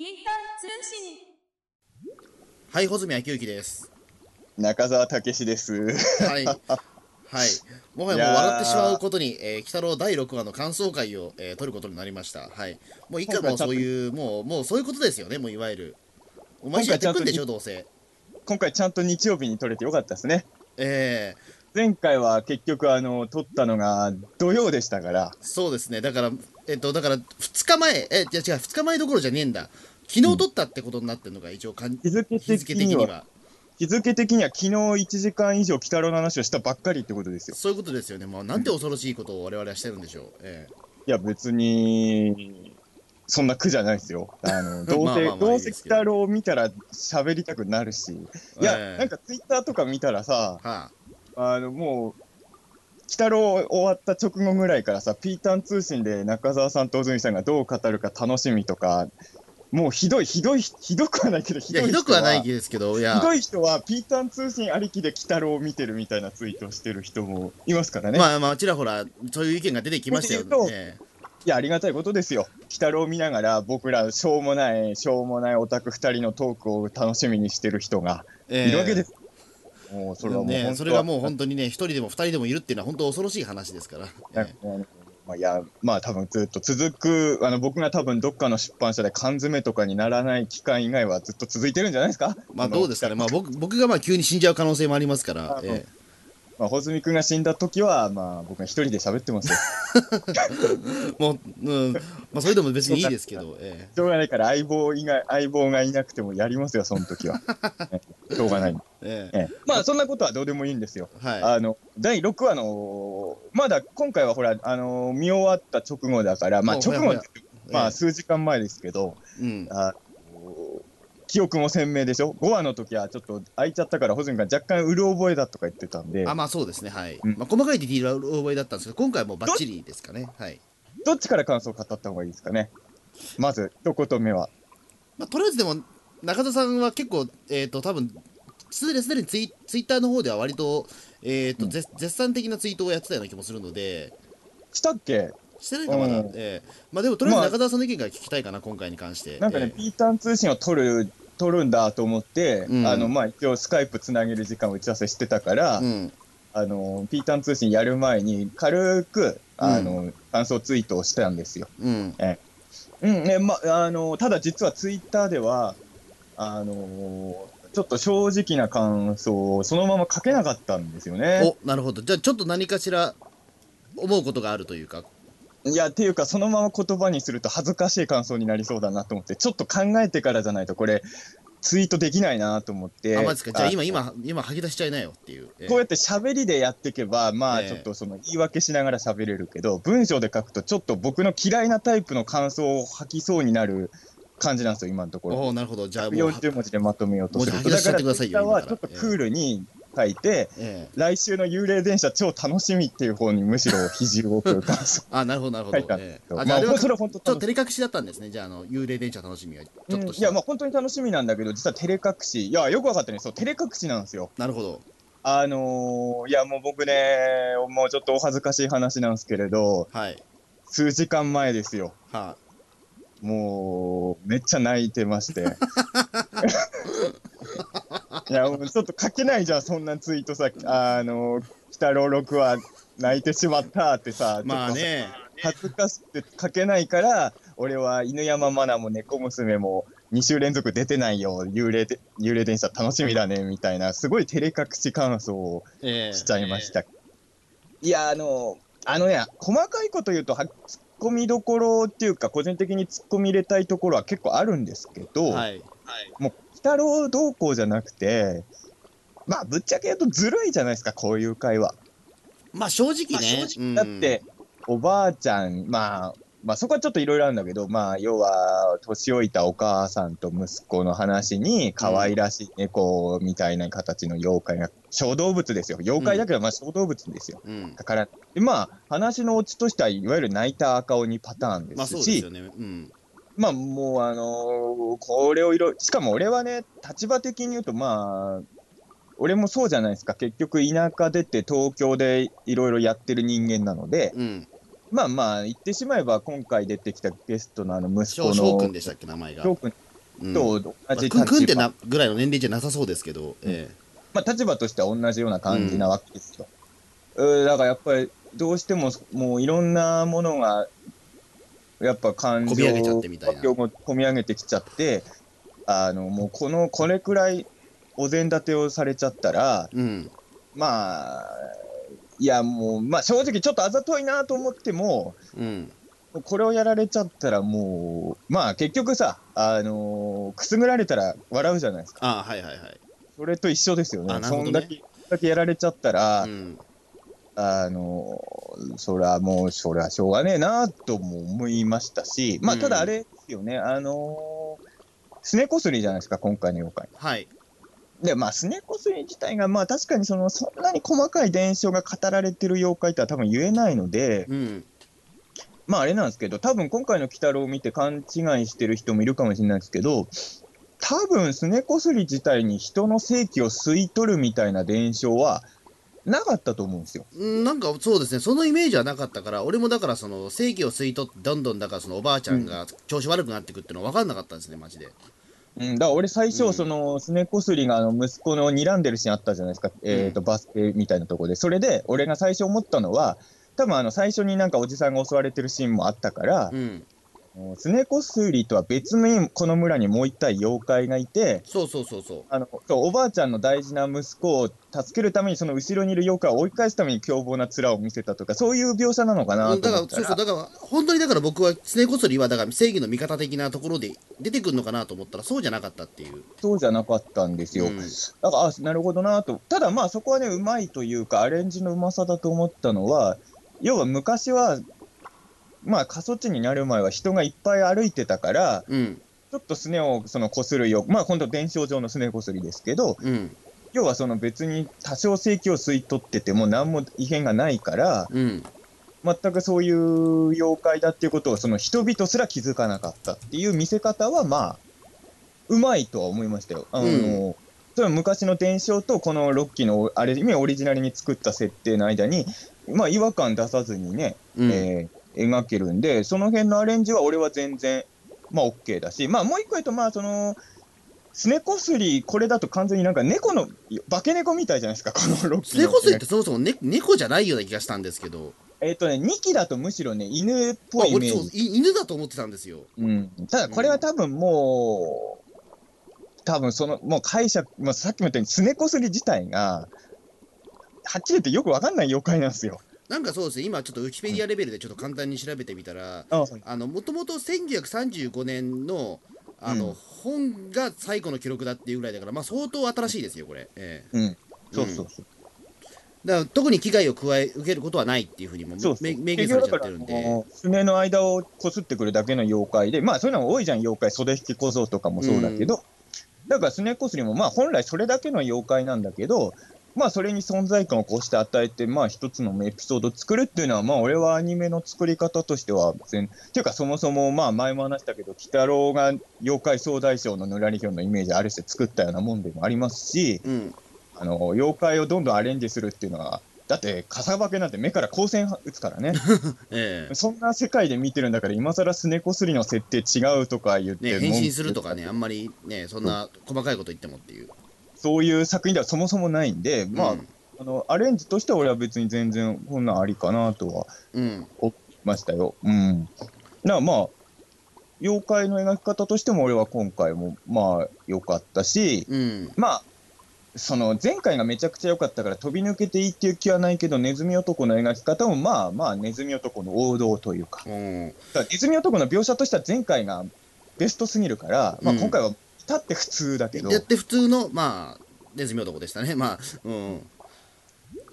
ピータン通信はい、穂積昭之です。中澤武史です。はい。はい。もはやもう笑ってしまうことに、えー、北郎第6話の感想会を、えー、取ることになりました。はい。もういいかもそういう、もう、もうそういうことですよね、もういわゆる。お前やってくんでしょ、どうせ。今回ちゃんと日曜日に撮れてよかったですね。え前回は結局あの、撮ったのが土曜でしたから、ー、そうですね。だから、えっと、だから、2日前、え、いや違う、2日前どころじゃねえんだ。昨日撮ったってことになってるのが一応かん、日付日付的には、的には。日付的には昨日1時間以上鬼太郎の話をしたばっかりってことですよ。そういうことですよね。もうなんて恐ろしいことを我々はしてるんでしょう。えいや別に、そんな苦じゃないですよ。あの、どうせ、まあまあまあどうせ鬼太郎を見たら喋りたくなるし、いや、ええなんかツイッターとか見たらさ、ー、はあの、もう、鬼太郎終わった直後ぐらいからさ、ピータン通信で中澤さんと小泉さんがどう語るか楽しみとか、もうひどい、ひどい、ひどくはないけど、ひひどい人どくはないですけど、いやひ、どい人は、ピータン通信ありきで鬼太郎を見てるみたいなツイートをしてる人もいますからね。まあまあ、ちらほら、そういう意見が出てきましたよね。いや、ありがたいことですよ。鬼太郎を見ながら、僕ら、しょうもない、しょうもないオタク二人のトークを楽しみにしてる人がえーいるわけです。もう、それはもう本当は、ね、それがもう本当にね、一人でも二人でもいるっていうのは本当恐ろしい話ですから。いや、まあ多分ずっと続く、あの僕が多分どっかの出版社で缶詰とかにならない期間以外はずっと続いてるんじゃないですか？まあどうですかね、まあ僕僕がまあ急に死んじゃう可能性もありますからまあ、穂積君が死んだ時は、まあ僕が一人で喋ってますよ。え もう、うん、まあそれでも別にいいですけど、えしょうがないから相棒以外、相棒がいなくてもやりますよ、その時は。ね しょうがない。ええええまあそんなことはどうでもいいんですよ。えはい。あの、第6話の、まだ今回はほら、あの、見終わった直後だから、まあお直後まあええ数時間前ですけど、うん、あの記憶も鮮明でしょ ?5 話の時はちょっと空いちゃったから、穂積が若干うる覚えだとか言ってたんであ、、まあそうですね、はい。うんまあ細かいディティールはうろ覚えだったんですけど、今回はもうバッチリですかね。はい。どっちから感想を語った方がいいですかね？まず、一言目は。まあとりあえずでも、中田さんは結構、えっ、と、多分すでにツイツイッターの方では割と、えっ、と、うん絶絶賛的なツイートをやってたような気もするので、したっけ？してないかまだ、うんええまあでもとりあえずまあ中田さんの意見が聞きたいかな、今回に関して。なんかね、ええピーターン通信を取る、取るんだと思って、うん。あの、まあ一応スカイプつなげる時間を打ち合わせしてたから、うん、あの、ピーターン通信やる前に軽く、あの、感想ツイートをしたんですよ。うん、うん、ね、ま、あの、ただ実はツイッターでは、あの、ちょっと正直な感想をそのまま書けなかったんですよね。おなるほど、じゃあちょっと何かしら思うことがあるというか、いや、っていうか、そのまま言葉にすると恥ずかしい感想になりそうだなと思って、ちょっと考えてからじゃないと、これ、ツイートできないなと思って。あ、まですか、じゃあ今、あ今、今、吐き出しちゃいなよっていう。ええこうやって喋りでやっていけば、まあええちょっとその言い訳しながら喋れるけど、文章で書くとちょっと僕の嫌いなタイプの感想を吐きそうになる感じなんですよ、今のところ。おおなるほど、じゃあもう、40文字でまとめようとすると。もう吐き出しちゃってくださいよはちょっとクールに書いて、ええ来週の幽霊電車超楽しみっていう方にむしろ肘を置く感想 あ、なるほど、なるほど。ええあじゃああれはまあ、それは本当ちょっと照れ隠しだったんですね、じゃあ、あの幽霊電車楽しみが、ちょっみ。とした。いや、まあ本当に楽しみなんだけど、実は照れ隠し、いや、よく分かったね、そう、照れ隠しなんですよ。なるほど。あのー、いや、もう僕ね、もうちょっとお恥ずかしい話なんですけれど、はい。数時間前ですよ。はもう、めっちゃ泣いてまして。いや、もうちょっと書けないじゃん、そんなツイートさ、あの、鬼太郎6は泣いてしまったってさ、あ、まあちょっね、と恥ずかしくて書けないから、俺は犬山マナも猫娘も2週連続出てないよ、幽霊で幽霊電車楽しみだね、みたいな、すごい照れ隠し感想をええしちゃいました。いや、あの、あのね、細かいこと言うと、は突っ込みどころっていうか、個人的に突っ込み入れたいところは結構あるんですけど、はい。もう、鬼太郎同行じゃなくて、まあ、ぶっちゃけ言うとずるいじゃないですか、こういう会話。まあ正直まあね、正直だって、おばあちゃん、まあ、まあそこはちょっといろいろあるんだけど、まあ要は、年老いたお母さんと息子の話に、可愛らしい猫みたいな形の妖怪が、小動物ですよ。妖怪だけど、まあ小動物ですよ。うん、うんだから、でまあ、話のオチとしては、いわゆる泣いた赤鬼パターンでまあそすし、うですよね。うん。まあもう、あのーこれをいろ、しかも俺はね、立場的に言うと、まあ、俺もそうじゃないですか。結局、田舎出て東京でいろいろやってる人間なので、うん。まあまあ、言ってしまえば、今回出てきたゲストのあの息子翔翔くんの、でしたっけ、名前が。翔くんうんと同まあじくんくんって、なぐらいの年齢じゃなさそうですけど、えまあ、立場としては同じような感じなわけですよ。うん、だからやっぱりどうしてももういろんなものがやっぱ感情込み上げちゃってみたいなを込み上げてきちゃってあのもうこのこれくらいお膳立てをされちゃったらえうん。まあいやもうまあ正直ちょっとあざといなと思ってもうん。これをやられちゃったらもうまあ結局さあのくすぐられたら笑うじゃないですかあはいはいはい。それと一緒ですよねねそんだけだけやられちゃったら、うん。あの、それはもう、それはしょうがねえなとも思いましたし、まあ、うんただあれですよね、あの、すねこすりじゃないですか、今回の妖怪。はい。で、まあ、すねこすり自体が、まあ、確かにその、そんなに細かい伝承が語られてる妖怪とは多分言えないので、うん。まあ、あれなんですけど、多分今回の鬼太郎を見て勘違いしてる人もいるかもしれないですけど、多分すねこすり自体に人の生気を吸い取るみたいな伝承はなかったと思うんですよ。うんなんかそうですね、そのイメージはなかったから、俺もだからその正義を吸い取って、どんどんだからそのおばあちゃんが調子悪くなっていくっていうのは分かんなかったんですね、マジで。うん、だから俺最初、うんその、すねこすりがあの息子の睨んでるシーンあったじゃないですか。えっ、と、バス停みたいなところで。それで、俺が最初思ったのは、多分あの、最初になんかおじさんが襲われてるシーンもあったからう、ん。すねこすりとは別にこの村にもう一体妖怪がいて、そうそうそうそう。あの、そうおばあちゃんの大事な息子を助けるために、その後ろにいる妖怪を追い返すために凶暴な面を見せたとか、そういう描写なのかなうんだから、そうそう、だから、本当にだから僕は、スネこそりは、だから正義の味方的なところで出てくるのかなと思ったら、そうじゃなかったっていう。そうじゃなかったんですよ。うんだから、あ、なるほどなと。ただまあそこはね、うまいというか、アレンジのうまさだと思ったのは、要は昔は、まあ過疎地になる前は人がいっぱい歩いてたから、うん。ちょっとすねをそのこするよ、まあ本当伝承上のすねこすりですけど、うん。要はその別に多少正気を吸い取ってても何も異変がないから、うん。全くそういう妖怪だっていうことをその人々すら気づかなかったっていう見せ方はまあ、うまいとは思いましたよ。あの、うんそれは昔の伝承とこのロッキーのあれ今オリジナルに作った設定の間に、まあ違和感出さずにね、うん。えー描けるんで、その辺のアレンジは俺は全然、まあ OK だし、まあもう一個言うと、まあその、すねこすり、これだと完全になんか猫の、化け猫みたいじゃないですか、このロッキーの。スネこそりってそもそも、ね、猫じゃないような気がしたんですけど、えっ、とね、2期だとむしろね、犬っあぽいイメージ。い犬だと思ってたんですよ。うん、ただこれは多分もう、多分その、もう解釈、まあ、さっきも言ったように、すねこすり自体が、はっきり言ってよくわかんない妖怪なんですよ。なんかそうですね、今ちょっとウィキペディアレベルでちょっと簡単に調べてみたら、ああの、もともと1935年の、あの、うん。本が最古の記録だっていうぐらいだから、まあ相当新しいですよ、これ。ええ。うん。そうそうそう。だから特に危害を加え受けることはないっていうふうにも明明言されちゃってるんで。すねの間をこすってくるだけの妖怪で、まあそういうのが多いじゃん、妖怪、袖引き小僧とかもそうだけど、だからすねこすりも、まあ本来それだけの妖怪なんだけど、まあそれに存在感をこうして与えて、まあ一つのエピソードを作るっていうのは、まあ俺はアニメの作り方としては全、っていうかそもそもまあ前も話したけど、鬼太郎が妖怪総大将のぬらりひょんのイメージある種作ったようなもんでもありますし、うん、あの、妖怪をどんどんアレンジするっていうのは、だって、かさばけなんて目から光線打つからね。ええそんな世界で見てるんだから、今更すねこすりの設定違うとか言って、ね、変身するとかね、あんまりね、そんな細かいこと言ってもっていう。そういう作品ではそもそもないんで、まあ、うん。あの、アレンジとしては俺は別に全然こんなんありかなとはうん、思いましたよ。うん。だからまあ、妖怪の描き方としても俺は今回もまあ良かったし、うん、まあ、その前回がめちゃくちゃ良かったから飛び抜けていいっていう気はないけど、ネズミ男の描き方もまあまあ、ネズミ男の王道というか、うん、だからネズミ男の描写としては前回がベストすぎるから、まあ、うん。今回は至って普通だけど、やって普通の、まあ、ネズミ男でしたね。まあ、うん。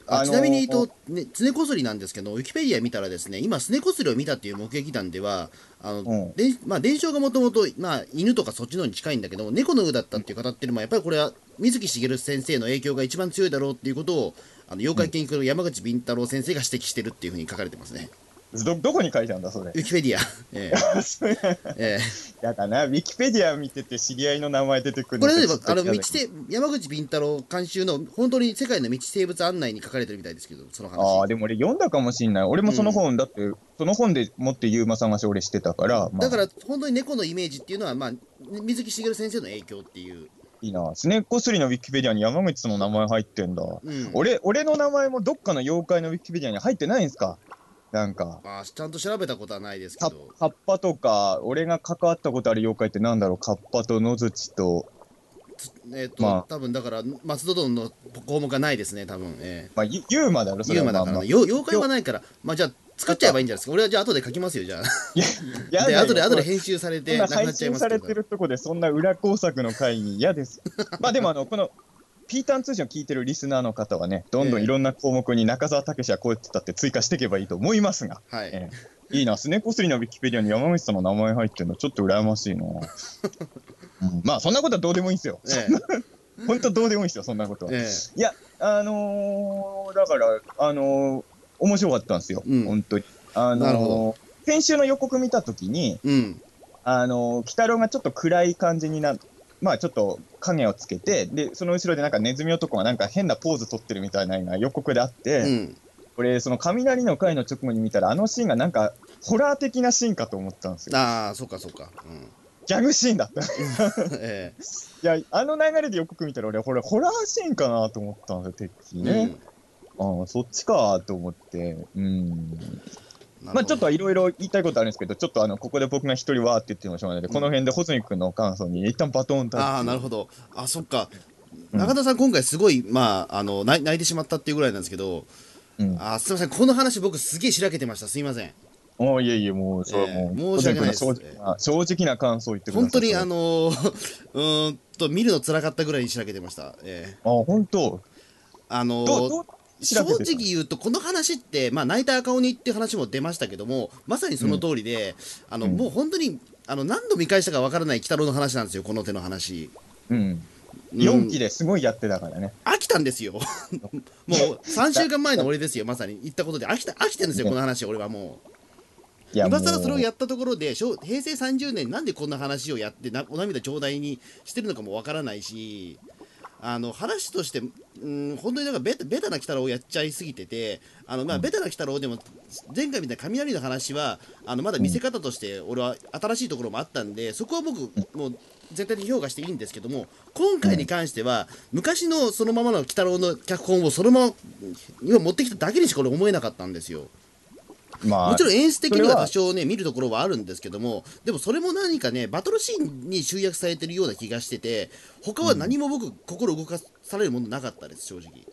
ああのーちなみに言うと、ね、スネこすりなんですけど、ウィキペディア見たらですね、今、スネこすりを見たっていう目撃談では、あの、うんでまあ、伝承がもともと、まあ、犬とかそっちのに近いんだけど、猫の鵜だったっていう語ってるのは、やっぱりこれは、水木しげる先生の影響が一番強いだろうっていうことを、あの妖怪研究家の山口敏太郎先生が指摘してるっていうふうに書かれてますね。ど、どこに書いてあるんだ、それ？ウ。ィキペディア。ええ えやだな、ウィキペディア見てて知り合いの名前出てくるえこれ例えばあの道せ山口敏太郎監修の本当に世界の道生物案内に書かれてるみたいですけどその話ああ、でも俺読んだかもしんない。俺もその本、だって、その本でもってユーマ探し俺してたから、まあ、だから本当に猫のイメージっていうのは、まあ、水木しげる先生の影響っていう、いいな。スネーコスリのウィキペディアに山口さんの名前入ってんだ。うん、俺、俺の名前もどっかの妖怪のウィキペディアに入ってないんすか？なんか、まあ、ちゃんと調べたことはないですけカどカッパとか、俺が関わったことある妖怪ってなんだろう？カッパと野槌と、えっ、と、まあ。多分だから松戸殿の項目がないですね多分。えまあ、ユユーマだろ、えそれは。ユーマだからね、まあ妖怪はないから。まあじゃあ作っちゃえばいいんじゃないですか。俺はじゃあ後で書きますよじゃあ。や だよで後で後でそ編集されてなくなっちゃいますけど。てるとこでそんな裏工作の会に嫌です。まあでもあの、この、ピーターン通信を聞いてるリスナーの方はね、どんどんいろんな項目に中澤武史はこうやってたって追加していけばいいと思いますが、はい、ええ。いいな、スネコスリのウィキペディアに山口さんの名前入ってるのちょっと羨ましいな。うん。まあそんなことはどうでもいいんですよ。え 本当どうでもいいですよ、そんなことは。ええ。いや、あのー、だから、あのー、面白かったんですよ、うん。本当に。あのー、先週の予告見たときに、えうん。あのー、鬼太郎がちょっと暗い感じになまあちょっと影をつけて、で、その後ろでなんかネズミ男がなんか変なポーズ取ってるみたいなのが予告であって、うんこれ、その雷の回の直後に見たら、あのシーンがなんか、ホラー的なシーンかと思ったんですよ。ああそうかそうか、うんギャグシーンだった。いえや、あの流れで予告見たら、俺、これ、ホラーシーンかなと思ったんですよ、てっきりえね。ああ、そっちかと思って。うん。うんまあちょっといろいろ言いたいことあるんですけど、ちょっとあの、ここで僕が一人わーって言ってもしょうがないので、この辺で穂積君の感想に一旦バトンタッチ。ああなるほど。あそっか。うん中田さん今回すごいまああの泣いてしまったっていうぐらいなんですけどうん。あすいません。この話僕すげえしらけてました。すいません。おいえいえ、もう、それはもう、ええ申し訳ないです。正直な正直な感想を言ってください。本当にあの、の ーうーんと見るの辛かったぐらいにしらけてました。ええあ、本当？あのー正直言うとこの話って、まあ、泣いた赤鬼っていう話も出ましたけどもまさにその通りで、あのうん。もう本当にあの何度見返したかわからない鬼太郎の話なんですよこの手の話、うん。うん。4期ですごいやってたからね。飽きたんですよ。もう3週間前の俺ですよまさに。言ったことで。飽きた飽きてるんですよこの話俺はもう。いや、今更それをやったところで平成30年なんでこんな話をやってなお涙頂戴にしてるのかもわからないしあの話として、うん、本当になんかベタベタな鬼太郎をやっちゃいすぎててあの、まあ、ベタな鬼太郎でも前回みたいな雷の話はあのまだ見せ方として俺は新しいところもあったんでそこは僕もう絶対に評価していいんですけども今回に関しては昔のそのままの鬼太郎の脚本をそのまま今持ってきただけにしか俺思えなかったんですよ。まあ、もちろん演出的には多少ね見るところはあるんですけどもでもそれも何かねバトルシーンに集約されてるような気がしてて他は何も僕、心動かされるものなかったです正直。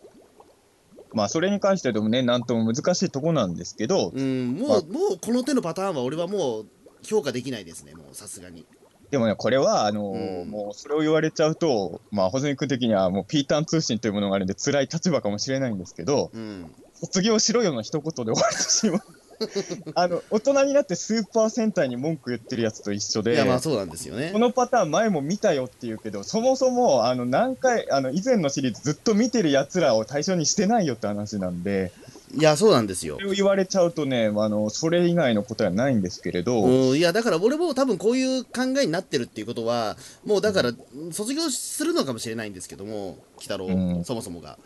まあ、それに関してでもね、なんとも難しいとこなんですけど、うんもう、もうこの手のパターンは俺はもう評価できないですねもうさすがに。でもね、これは、あのーうん。もうそれを言われちゃうと、まあ、穂積君的にはもうピーターン通信というものがあるんで、辛い立場かもしれないんですけど、うん。卒業しろよの一言で終わってしまう。あの、大人になってスーパー戦隊に文句言ってるやつと一緒で、いやまあそうなんですよね。このパターン前も見たよって言うけど、そもそも、あの、何回、あの、以前のシリーズずっと見てる奴らを対象にしてないよって話なんで、いやそうなんですよ。それを言われちゃうとね、あの、それ以外の答えはないんですけれど、うんいやだから俺も多分こういう考えになってるっていうことはもうだから卒業するのかもしれないんですけども鬼太郎、うん。そもそもが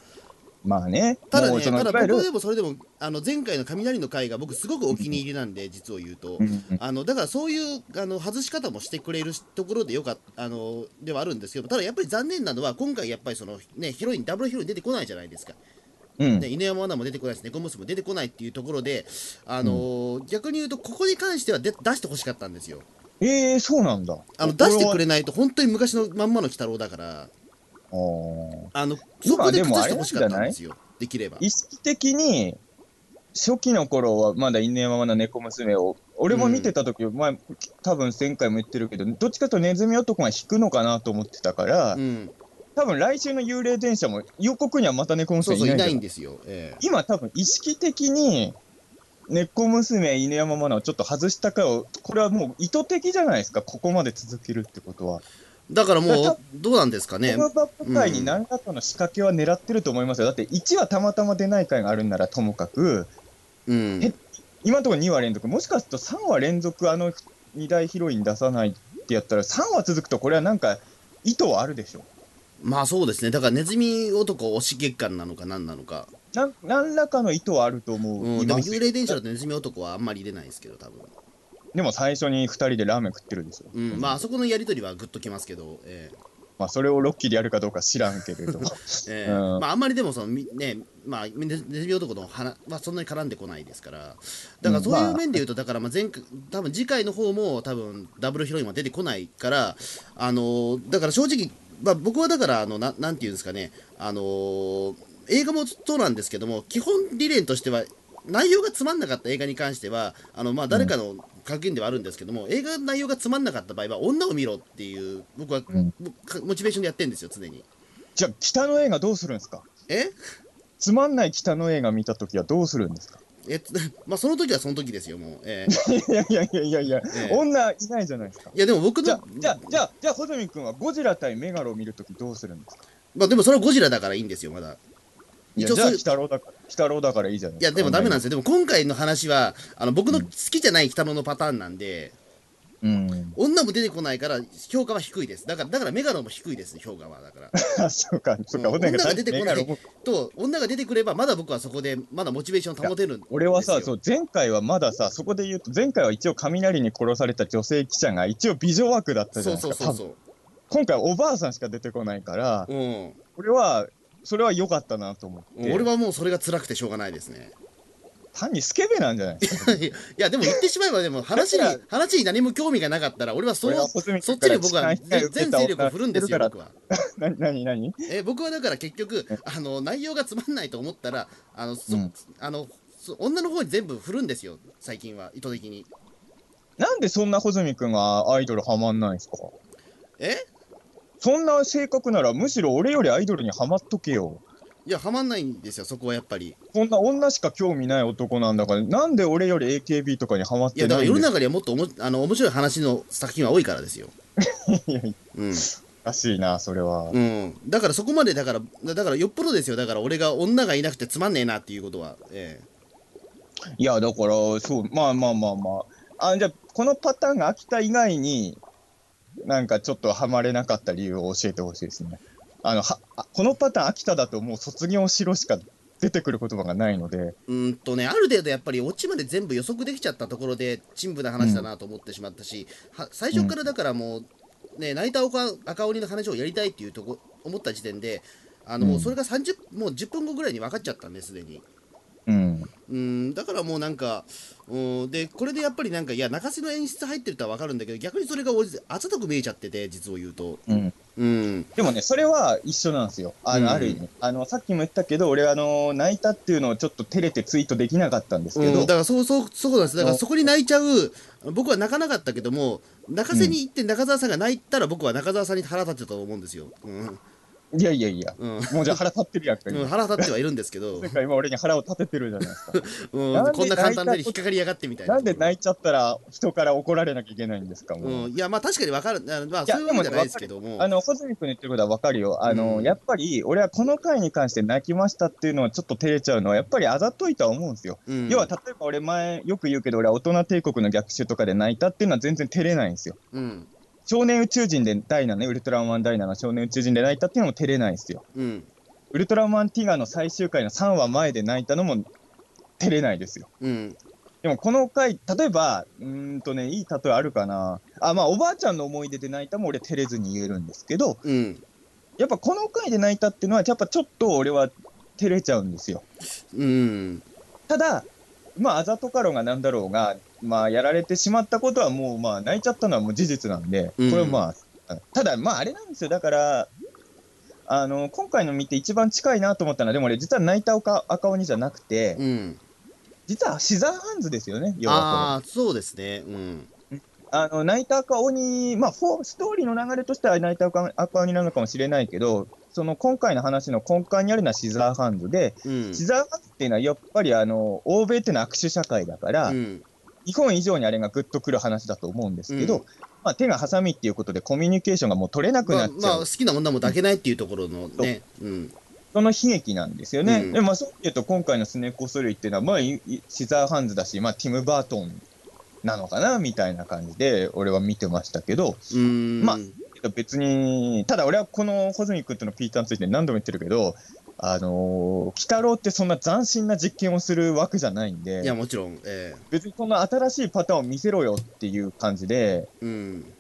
まあね、ただね、ただ僕でもそれでもあの前回の雷の回が僕すごくお気に入りなんで、実を言うと、うんうんあのだからそういうあの外し方もしてくれるところでよかっあのではあるんですけどただやっぱり残念なのは今回やっぱりそのねヒロインダブルヒロイン出てこないじゃないですか、うん。ね、犬山アナも出てこないし猫娘も出てこないっていうところであの、逆に言うとここに関してはで出してほしかったんですよ。えー、そうなんだ。あの出してくれ。れないと本当に昔のまんまの鬼太郎だからあのそこで今でも崩してほしかったんですよ。できれば。意識的に、初期の頃はまだ犬山まだ猫娘を、俺も見てた時、まあ、多分前回も言ってるけど、どっちかとネズミ男が引くのかなと思ってたから、うん。多分来週の幽霊電車も予告にはまた猫娘いないじゃん。ないんですよ、ええ。今多分意識的に、猫娘、犬山マナをちょっと外したかを、これはもう意図的じゃないですか、ここまで続けるってことは。だからもだうどうなんですかね。このバップ界に何らかの仕掛けは狙ってると思いますよ。だって1はたまたま出ない回があるんならともかく、うん。へ今のところ2話連続、もしかすると3話連続、あの2大ヒロイン出さないってやったら、3話続くと、これはなんか、意図はあるでしょ。まあそうですね。だからネズミ男推し月間なのか何なのか、なん何らかの意図はあると思う。うん、でも幽霊電車だとネズミ男はあんまり入れないですけど多分、でも最初に2人でラーメン食ってるでしょ。うん、まああそこのやり取りはグッときますけど、えまあ、それをロッキーでやるかどうか知らんけれど。えええ。うん。まああんまりでもそのみねまあネネズミ男の花はそんなに絡んでこないですから。だからそういう面で言うとだからまあ前回多分次回の方も多分ダブルヒロインは出てこないからあのだから正直まあ僕はだからあのななんていうんですかね。あの映画もそうなんですけども基本理念としては内容がつまんなかった映画に関してはあのまあ誰かの格言ではあるんですけども、映画の内容がつまんなかった場合は女を見ろっていう僕は、うん。僕モチベーションでやってるんですよ常に。じゃあ、北の映画どうするんですか？え？つまんない北の映画見たときはどうするんですか？え まあその時はその時ですよもう、え いやいやいやいやいや、ええ。女いないじゃないですか。ーいやでも僕のじゃあ、じゃあ、じゃあ、じゃあ、穂積君はゴジラ対メガロを見るときどうするんですか？まあでもそれはゴジラだからいいんですよまだ一応そう北郎だから、北郎だからいいじゃないいやでもダメなんですよ。よでも今回の話はあの僕の好きじゃない北野のパターンなんで、うん。女も出てこないから評価は低いです。だからだからメガロも低いです評価はだから。あ、そうか、そうか、女が出てこない。と女が出てくればまだ僕はそこでまだモチベーション保てる俺はさ、そう、前回はまださ、そこで言うと、前回は一応雷に殺された女性記者が一応美女枠だったじゃそうないですか。そうそうそ多分。今回おばあさんしか出てこないから、ううん。俺は、それは良かったなと思って。俺はもうそれが辛くてしょうがないですね。単にスケベなんじゃないですか。いやでも言ってしまえばでも話に 話に何も興味がなかったら俺はそうそっちに僕は全全勢力を振るんですよ女僕は。な、なになにえ僕はだから結局あの内容がつまんないと思ったらあのそ、うん。あのそ女の方に全部振るんですよ最近は意図的に。なんでそんな穂積君がアイドルハマんないんですか？え？そんな性格ならむしろ俺よりアイドルにハマっとけよ。いやハマんないんですよそこはやっぱり。こんな女しか興味ない男なんだから、なんで俺より AKB とかにハマっいやだから世の中にはもっとおもあの面白い話の作品は多いからですよ。いやいやうん、おかしいな、それは。うん、だからそこまでだからだからよっぽどですよ。だから俺が女がいなくてつまんねえなっていうことは。えいや、だから、そう、まあまあまあまあ。あ、じゃあ、このパターンが秋田以外に、なんかちょっとハマれなかった理由を教えてほしいですね。あの、は、あこのパターン秋田だともう卒業しろしか出てくる言葉がないので、えうーんとねある程度やっぱりオチまで全部予測できちゃったところで陳腐な話だなと思ってしまったし、は最初からだからもうね泣いた赤赤鬼の話をやりたいっていうとこ思った時点であの、うんそれが30もう10分後ぐらいに分かっちゃったんですでに。うん。うん。だからもうなんか、うん、でこれでやっぱりなんかいや泣かせの演出入ってるとは分かるんだけど逆にそれが俺あざとく見えちゃってて実を言うと。うん。うん。でもね、それは一緒なんですよ。あの、うん。ある意味。あの、さっきも言ったけど、俺、あの、泣いたっていうのをちょっと照れてツイートできなかったんですけど、うん、だからそうそうそうなんです。だからそこに泣いちゃう僕は泣かなかったけども泣かせに行って中澤さんが泣いたら僕は中澤さんに腹立ってたと思うんですよ、うんいやいやいや、うんもうじゃあ腹立ってるやんか、うん、今。腹立ってはいるんですけど、なんか今俺に腹を立ててるじゃないですか。うん、こんな簡単で引っかかりやがってみたいななんで泣いちゃったら人から怒られなきゃいけないんですか、もう。うん、いやまあ確かに分かるあまあそういうわけじゃないですけどもあの、穂積君の言ってることはわかるよ。あの、うんやっぱり、俺はこの回に関して泣きましたっていうのはちょっと照れちゃうのは、やっぱりあざといとは思うんですよ。うん、要は、例えば俺前、よく言うけど、俺は大人帝国の逆襲とかで泣いたっていうのは全然照れないんですよ。うん少年宇宙人でダイナね、ウルトラマンダイナの少年宇宙人で泣いたっていうのも照れないんですよ。うんウルトラマンティガの最終回の3話前で泣いたのも照れないですよ。うんでもこの回、例えば、うーんとね、いい例えあるかな。あ、まあ、おばあちゃんの思い出で泣いたも俺照れずに言えるんですけど、うんやっぱこの回で泣いたっていうのは、やっぱちょっと俺は照れちゃうんですよ。うんただ、まあ、あざとかろうがなんだろうが、まあ、やられてしまったことはもう、まあ、泣いちゃったのはもう事実なんで、こうん。れはまあ、ただ、まあ、あれなんですよ。だから、あの、今回の見て一番近いなと思ったのは、でも俺、実は泣いた赤赤鬼じゃなくて、うん。実はシザーハンズですよね、要は。ああそうですね。うん。あの、泣いた赤鬼、まあ、フォーストーリーの流れとしては泣いた赤赤鬼なのかもしれないけど、その今回の話の根幹にあるのはシザーハンズで、うん。シザーハンズっていうのはやっぱりあの、欧米っていうのは握手社会だから、うん日本以上にあれがグッとくる話だと思うんですけど、うんまあ、手がハサミっていうことでコミュニケーションがもう取れなくまあなっちゃう。まあ好きな女も抱けないっていうところのねうんその悲劇なんですよね。うんでまあ、そういうと今回のスネコス類っていうのは、まあ、シザーハンズだし、まあ、ティム・バートンなのかなみたいな感じで、俺は見てましたけど、まあ別に、ただ俺はこの穂積君とのピーターについて何度も言ってるけど、あのー、鬼太郎ってそんな斬新な実験をするわけじゃないんでい、やもちろんえ別にこの新しいパターンを見せろよっていう感じで、えうん。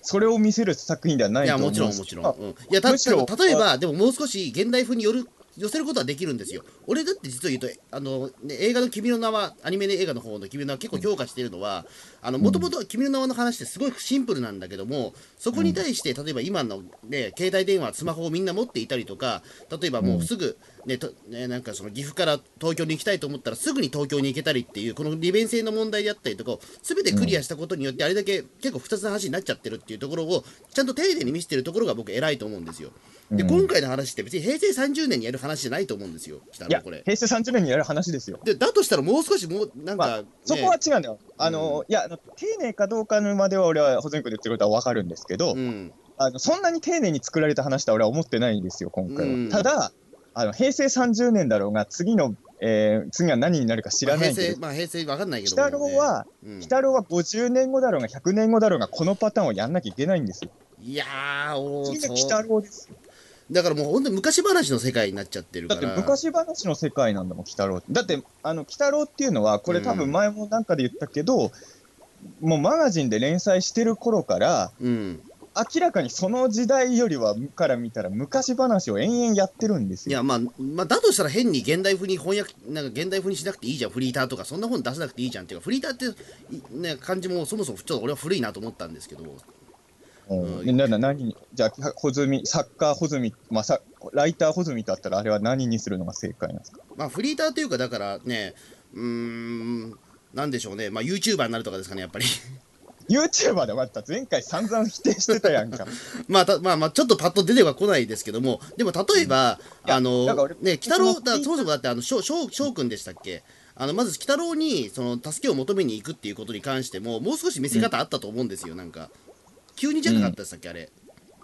それを見せる作品ではないいと思やもちろんもちろん、うん、いやた例えばでももう少し現代風による寄せることはできるんですよ。俺だって実を言うとあの、ね、映画の「君の名は」アニメの映画の方の「君の名は」結構評価しているのはもともと「君の名は」の話ってすごいシンプルなんだけどもそこに対して例えば今の、ね、携帯電話スマホをみんな持っていたりとか例えばもうすぐ、ねとね、なんかその岐阜から東京に行きたいと思ったらすぐに東京に行けたりっていうこの利便性の問題であったりとかを全てクリアしたことによってあれだけ結構複雑な話になっちゃってるっていうところをちゃんと丁寧に見せてるところが僕偉いと思うんですよ。で、うん今回の話って別に平成30年にやる話じゃないと思うんですよ、北いや野これ。平成30年にやる話ですよ。でだとしたらもう少しもうなんか、まあねそこは違うんだよ。あの、いや、丁寧かどうかのまでは俺は保全君で言ってることは分かるんですけど、うん、あのそんなに丁寧に作られた話とは俺は思ってないんですよ、今回は。うんただあの、平成30年だろうが、次の、えー次は何になるか知らないけど、まあ平成、まあ、平成わかんないけど鬼太郎は、うん鬼太郎は50年後だろうが、100年後だろうが、このパターンをやんなきゃいけないんですよ。いやーおー次の鬼そう太郎ですよ。だからもう本当に昔話の世界になっちゃってるからだって昔話の世界なんだもん、鬼太郎って。だって、あの、鬼太郎っていうのは、これ多分前もなんかで言ったけど、もうマガジンで連載してる頃から、うん明らかにその時代よりはから見たら昔話を延々やってるんですよ。いやまあ、まあ、だとしたら変に現代風に翻訳なんか現代風にしなくていいじゃんフリーターとかそんな本出さなくていいじゃんっていうかフリーターっていね感じもそもそもちょっと俺は古いなと思ったんですけどうんでなな何にじゃあ、穂積、作家穂積、まあ、さライター穂積だったら、あれは何にするのが正解なんですか？まあフリーターというかだからねうーんなんでしょうねまあ YouTuber になるとかですかねやっぱり ?YouTuber で終わった。前回散々否定してたやんか。まあたまあまあちょっとパッと出てはこないですけどもでも例えば、いやあのね鬼太郎だそもそもだってあの翔翔翔くんでしたっけ？あのまず鬼太郎にその助けを求めに行くっていうことに関してももう少し見せ方あったと思うんですよ、なんか急にじゃなかったでしたっけ、あれ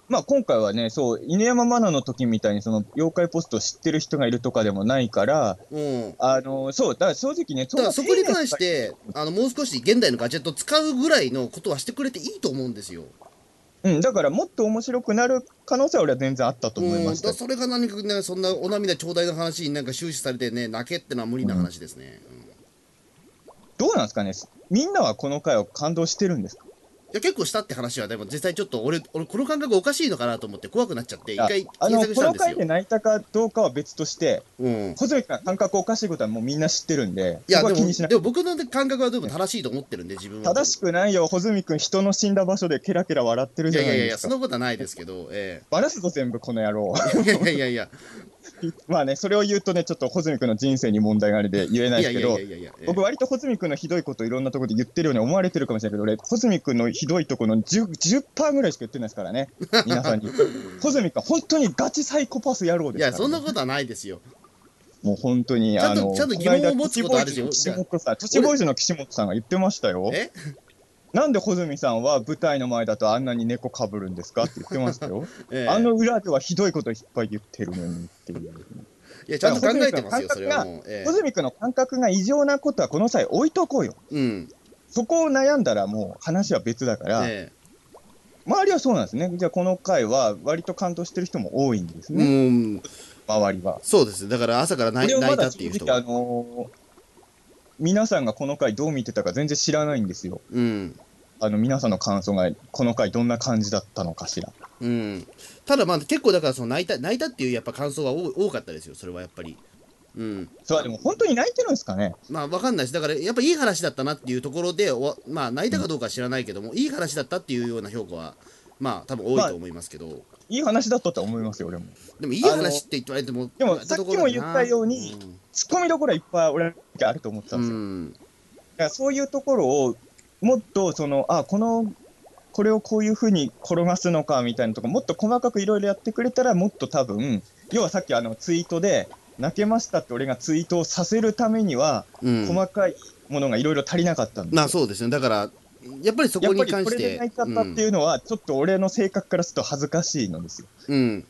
まあ今回はね、そう、犬山マナの時みたいに、その、妖怪ポストを知ってる人がいるとかでもないから、うんあの、そう、だから正直ね、だからそこに関してあのもう少し現代のガジェットを使うぐらいのことはしてくれていいと思うんですよ。うん、だからもっと面白くなる可能性は俺は全然あったと思いましたうんだ。それが何かねそんなお涙頂戴の話になんか終始されてね泣けってのは無理な話ですね。うんどうなんですかねみんなはこの回を感動してるんですか？いや結構したって話はでも実際ちょっと俺俺この感覚おかしいのかなと思って怖くなっちゃって一あ回あの、検索したんですよこの回で。泣いたかどうかは別として、うん、小泉君が感覚おかしいことはもうみんな知ってるんで、いやでもでも僕の感覚はでも正しいと思ってるんで自分は。正しくないよ、穂積君、人の死んだ場所でケラケラ笑ってるいじゃやいやいやそんないですか。なことはないですけど、えバラすぞ、全部、この野郎。いやいやいや まあね、それを言うとね、ちょっと穂積君の人生に問題があるで言えないですけど、僕、割と穂積君のひどいこといろんなところで言ってるように思われてるかもしれないけど、俺、穂積君のひどいところの 10%, 10ぐらいしか言ってないですからね、皆さんに。穂積君は本当にガチサイコパス野郎ですから、いやそんなことはないですよ。もう本当に、ちゃんとあの、ちゃんと疑問を持つことあるし土地ボーイの岸本さんが言ってましたよ。え？なんで穂積さんは舞台の前だとあんなに猫かぶるんですかって言ってましたよ。ええあの裏ではひどいこといっぱい言ってるのにっていう。いやちゃんと考えてますよそれはもう。ええ穂積君の感覚が異常なことはこの際置いとこうよ。うんそこを悩んだらもう話は別だから、え周りはそうなんですね。じゃあこの回は割と感動してる人も多いんですえね、うん周りは。そうですだから朝から泣いたっていう人あのー皆さんがこの回どう見てたか全然知らないんですよ。うんあの皆さんの感想がこの回どんな感じだったのかしら？うん、ただまあ結構だからその泣いた泣いたっていうやっぱ感想は多多かったですよそれはやっぱり。うん。そうでも本当に泣いてるんですかね？まあわかんないです。だからやっぱいい話だったなっていうところでおまあ泣いたかどうかは知らないけども、いい話だったっていうような評価はまあ多分多いと思いますけど、いい話だったと思いますよ、俺も。でもいい話って言われてもでもさっきも言ったようにツッコミどころはいっぱい俺はあると思ってたうんですよ。ん。だからそういうところをもっとそのあこのこれをこういうふうに転がすのかみたいなとこもっと細かくいろいろやってくれたらもっと多分要はさっきあのツイートで泣けましたって俺がツイートをさせるためには、うん。細かいものがいろいろ足りなかったんであそうですね。だからやっぱりそやっぱりこに関してこれで泣いちゃったっていうのは、ちょっと俺の性格からすると恥ずかしいのですよ。うん、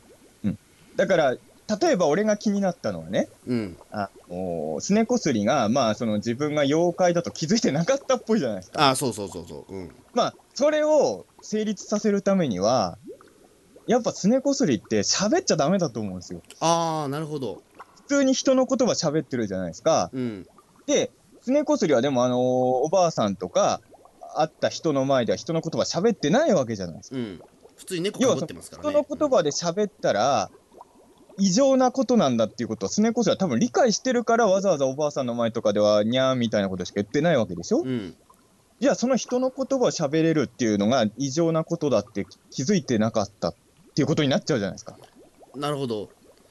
うん。だから、例えば俺が気になったのはね、うんあのすねこすりが、まあ、その自分が妖怪だと気づいてなかったっぽいじゃないですか。ああそうそうそうそううんまあ、それを成立させるためには、やっぱすねこすりって喋っちゃダメだと思うんですよ。ああなるほど普通に人の言葉喋ってるじゃないですか。うんで、すねこすりはでも、あのおばあさんとか、会った人の前では人の言葉喋ってないわけじゃないですか。うん普通に猫かぶってますから人ねの言葉で喋ったら、異常なことなんだっていうことをすねこすりは多分理解してるから、わざわざおばあさんの前とかでは、にゃーみたいなことしか言ってないわけでしょ、うん。じゃあその人の言葉を喋れるっていうのが異常なことだって気づいてなかったっていうことになっちゃうじゃないですか。なるほど。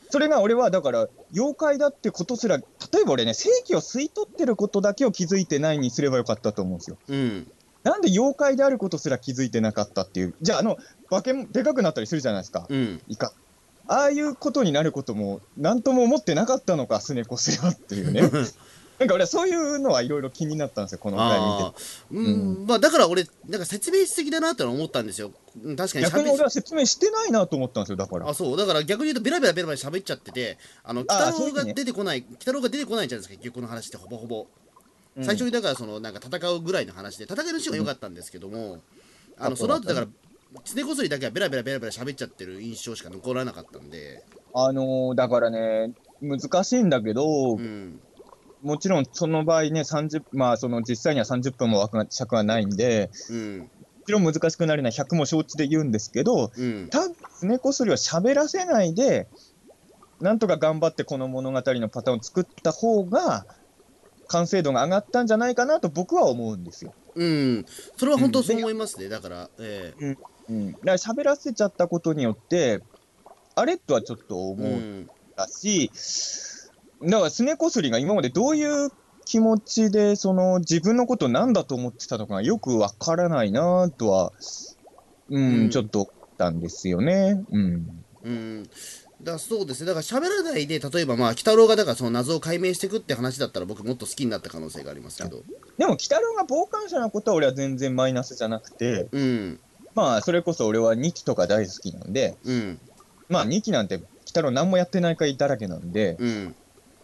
それが俺はだから妖怪だってことすら例えば俺ね正気を吸い取ってることだけを気づいてないにすればよかったと思うんですよ。うん。なんで妖怪であることすら気づいてなかったっていう。じゃああの化けもでかくなったりするじゃないですか。うん。イカ。ああいうことになることも何とも思ってなかったのかスネコスレはっていうね。なんか俺はそういうのはいろいろ気になったんですよこの回見てうん、まあだから俺なんか説明しすぎだなって思ったんですよ。うん確かに喋逆に俺は説明してないなと思ったんですよだから。あそう。だから逆に言うとベラベラベラベラ喋っちゃっててあのあ北郎が出てこない北郎が出てこないじゃないですか結局この話ってほぼほぼ、うん。最初にだからそのなんか戦うぐらいの話で戦いのシーンは良かったんですけども、あのあそだったねそうの後だからつねこすりだけはベラベラベラベラ喋っちゃってる印象しか残らなかったんで。あのーだからね難しいんだけど、うん。もちろんその場合ね、30まあ、その実際には30分も枠が尺がないんで、うん。もちろん難しくなるのは100も承知で言うんですけど、うん。多分すねこすりを喋らせないで、なんとか頑張ってこの物語のパターンを作った方が、完成度が上がったんじゃないかなと僕は思うんですよ。うん。それは本当そう思いますね、だからええ。うん、だから喋らせちゃったことによって、あれとはちょっと思ううん。だし、だからすねこすりが今までどういう気持ちで、その自分のことを何だと思ってたのかがよくわからないなとは、うん、うん。ちょっと思ったんですよね。うん。うん。だそうですね。だから喋らないで例えばまあ鬼太郎がだからその謎を解明していくって話だったら僕もっと好きになった可能性がありますけど。でも、鬼太郎が傍観者なことは俺は全然マイナスじゃなくて、うんまあ、それこそ俺は2期とか大好きなんで、うんまあ2期なんて鬼太郎何もやってない回だらけなんで、うん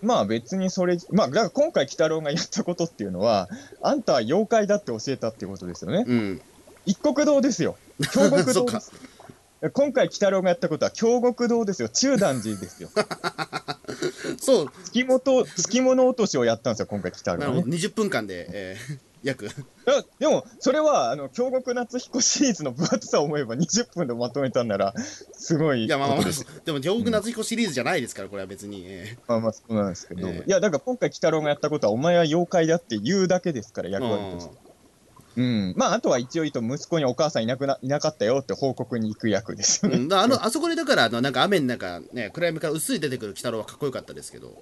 まあ別にそれ、まあだから今回鬼太郎がやったことっていうのは、あんたは妖怪だって教えたっていうことですよね。うん一国道ですよ。京極 そっか堂です。今回鬼太郎がやったことは京極堂ですよ。中壇寺ですよ。そう月本、月物落としをやったんですよ、今回鬼太郎はね。なるほど20分間で、えー約だでも、それは、あの、京極夏彦シリーズの分厚さを思えば20分でまとめたんなら、すごいいやまあでも京極夏彦シリーズじゃないですからこれは別に、えまあまあ、そうなんですけど。ええいや、だから今回鬼太郎がやったことは、お前は妖怪だって言うだけですから、ー役割として。うん。まあ、あとは一応言うと、息子にお母さんいなくな、いなかったよって報告に行く役ですよね。うん、あのあそこでだからあのなんか雨の中ね暗闇から薄い出てくる鬼太郎はかっこよかったですけど、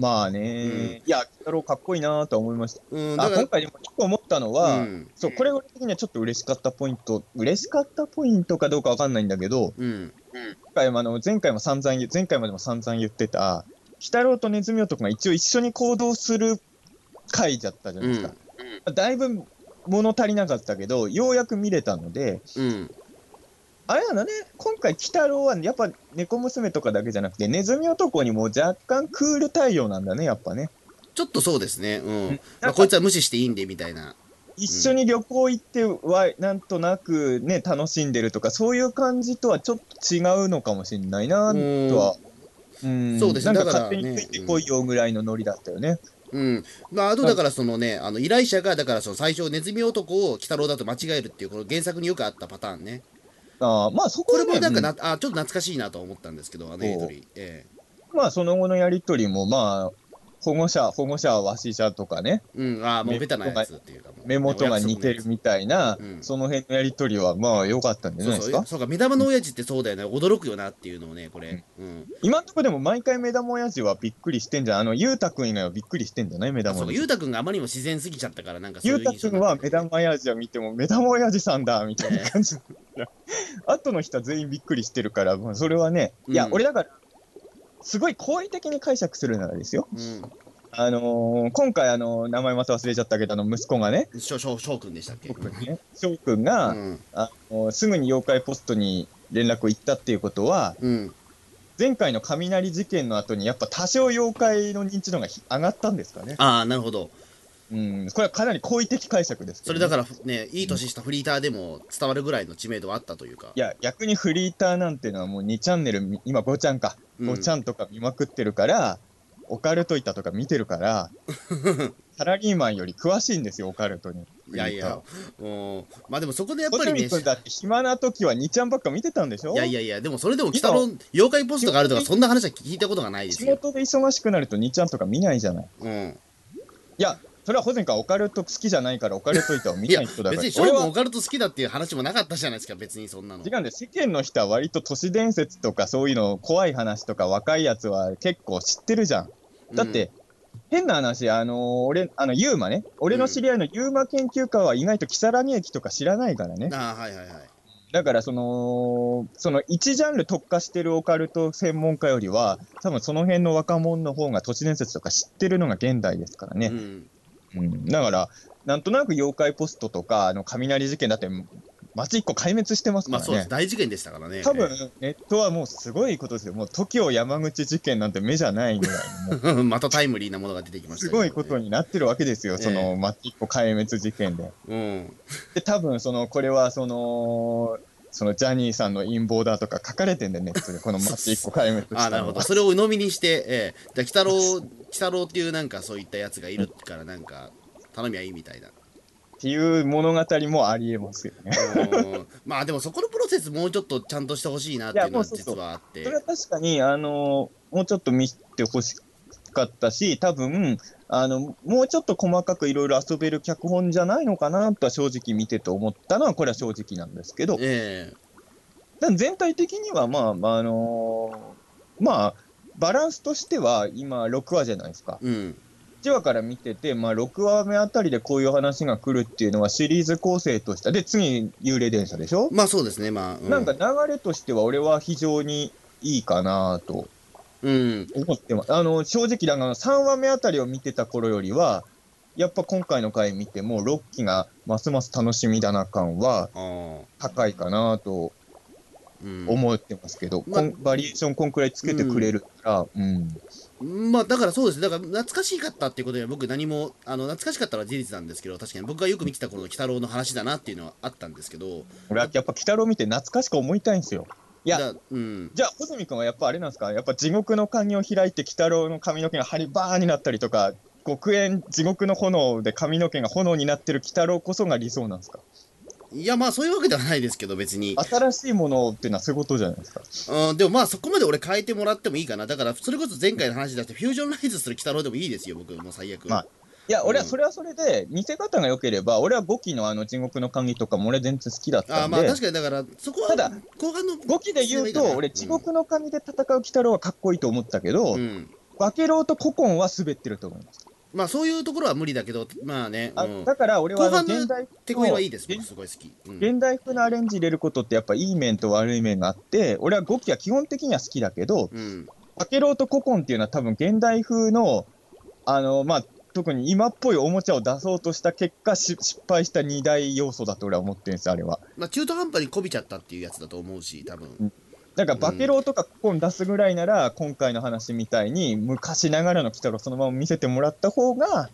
まあね、いや、鬼太郎かっこいいなとは思いました。うん、あ今回でも一個思ったのは、うん。そう、これ俺的にはちょっと嬉しかったポイント、嬉しかったポイントかどうかわかんないんだけど、うん。今回もあの前回も散々前回までも散々言ってた、鬼太郎とネズミ男が一応一緒に行動する回だったじゃないですか。だいぶ物足りなかったけど、ようやく見れたので、うんあれなんだね、今回、鬼太郎はやっぱ猫娘とかだけじゃなくて、ネズミ男にも若干クール対応なんだね、やっぱね。ちょっとそうですね。うん、まあ、こいつは無視していいんでみたいな。一緒に旅行行ってわ、なんとなくね、楽しんでるとか、そういう感じとはちょっと違うのかもしれないなとは。うん。そうですね。なんかだからね勝手についてこいよぐらいのノリだったよね。うん。まあ、あとだからそのね、あの依頼者がだからその最初ネズミ男を鬼太郎だと間違えるっていうこの原作によくあったパターンねあーまあそこはねこれもなんかな、うん。あちょっと懐かしいなと思ったんですけどあのやりとり、え。まあその後のやりとりも、まあ、保護者、保護者はわし者とかね、えうんああもうベタなやつっていうか目元が似てるみたいな、うん。その辺のやりとりは、まあ良かったんじゃないですか？そうか目玉の親父ってそうだよね。驚くよなっていうのをねこれ、うん。今んとこでも毎回目玉親父はびっくりしてんじゃん。あの、ゆうたくん以外はびっくりしてんじゃない？目玉親父。そうかゆうたくんがあまりにも自然すぎちゃったからなんかそうゆいうう印象たくんは目玉親父は見ても、目玉親父さんだみたいな感じ。後の人は全員びっくりしてるから、まあ、それはね、いや、うん。俺だから、すごい好意的に解釈するならですよ。うん。あのー今回、あのー名前また忘れちゃったけど、あの、息子がね、翔くんでしたっけ？翔くんね、翔くんが、うん。あのーすぐに妖怪ポストに連絡を行ったっていうことは、うん。前回の雷事件の後にやっぱ多少妖怪の認知度がひ上がったんですかね。ああなるほどうん、これはかなり好意的解釈ですね、それだからねいい年したフリーターでも伝わるぐらいの知名度はあったというか。いや、逆にフリーターなんていうのはもう2チャンネルみ、今5ちゃんか、うん。5ちゃんとか見まくってるから、オカルト板とか見てるから、サラリーマンより詳しいんですよ、オカルトに。いやいやうんまあでもそこでやっぱ小りね泉君だって暇な時は2ちゃんばっか見てたんでしょ？いやいやいやでもそれでも鬼太郎妖怪ポストがあるとかそんな話は聞いたことがないですよ。仕事で忙しくなると2ちゃんとか見ないじゃない。うん。いや、それは保全かオカルト好きじゃないからオカルト板を見ない人だから。別に俺は翔くんオカルト好きだっていう話もなかったじゃないですか別にそんなの違うんで世間の人は割と都市伝説とかそういうの怖い話とか若いやつは結構知ってるじゃん。だって、変な話、あのー俺、あの、ユーマね。俺の知り合いのユーマ研究家は意外と如月駅とか知らないからねうん。ああはいはいはいだから、その、その一ジャンル特化してるオカルト専門家よりは、多分その辺の若者の方が都市伝説とか知ってるのが現代ですからね。うんうん。だから、なんとなく妖怪ポストとか、あの、雷事件だって、街一個壊滅してますからねまあそうです。大事件でしたからね多分、ネットはもうすごいことですよ。もう TOKIO 山口事件なんて目じゃないぐらいまたタイムリーなものが出てきましたすごいことにになってるわけですよ。そえの、街一個壊滅事件で。うんで、多分、その、これは、その、そのジャニーさんの陰謀だとか書かれてんだよ、ネットで。この街一個壊滅した。ああなるほどそれを鵜呑みにしてええじゃあ鬼太郎鬼太郎っていうなんかそういったやつがいるからなんか頼みゃいいみたいな。っていう物語もありえますよね。うん。まあでもそこのプロセスもうちょっとちゃんとしてほしいなっていうのは実はあって。それは確かに、あの、もうちょっと見てほしかったし、多分、あの、もうちょっと細かくいろいろ遊べる脚本じゃないのかなとは正直見てて思ったのは、これは正直なんですけど、えだから全体的には、まあ、まあ、あのまあ、バランスとしては今6話じゃないですか。えうん。1話から見てて、まあ、6話目あたりでこういう話が来るっていうのはシリーズ構成として、で、次、幽霊電車でしょ、まあそうですね。まあ、うなんか流れとしては俺は非常にいいかなと。うん。思ってます。あの、正直、だから3話目あたりを見てた頃よりは、やっぱ今回の回見ても、6期がますます楽しみだな感は高いかなとうん思ってますけど、まバリエーションこんくらいつけてくれるから、うん。まあだからそうです。ねだから懐かしかったっていうことでは僕何もあの懐かしかったのは事実なんですけど確かに。僕がよく見てた頃の鬼太郎の話だなっていうのはあったんですけど。俺はやっぱ、鬼太郎見て懐かしく思いたいんですよ。いや、だうん。じゃあ、穂積君はやっぱあれなんですか？やっぱ地獄の鍵を開いて、鬼太郎の髪の毛がハリバーになったりとか、極限地獄の炎で髪の毛が炎になってる鬼太郎こそが理想なんですか？いやまあそういうわけではないですけど別に。新しいものっていうのはそういうことじゃないですか。うん、でもまあそこまで俺変えてもらってもいいかな。だからそれこそ前回の話だってフュージョンライズする鬼太郎でもいいですよ僕もう最悪、まあいや、俺はうん。それはそれで、見せ方が良ければ、俺は5期のあの地獄の鍵とかも俺全然好きだっああたんで、まあ確かにだからそこはただ後半の5期で言うと、俺、地獄の鍵で戦う鬼太郎はかっこいいと思ったけど、うん。化けろうと古今は滑ってると思います。まあそういうところは無理だけどまあね、あうん、だから俺は現代手こいはいいですすごい好き、うん。現代風のアレンジ入れることってやっぱいい面と悪い面があって、俺は5期は基本的には好きだけど、うん、化けろうと古今っていうのは多分現代風の、あの、まあ、特に今っぽいおもちゃを出そうとした結果、し失敗した二大要素だと俺は思ってるんですよ、あれは。まあ中途半端にこびちゃったっていうやつだと思うし多分だから、化けろうとか古今出すぐらいなら、今回の話みたいに、昔ながらの鬼太郎そのまま見せてもらった方が、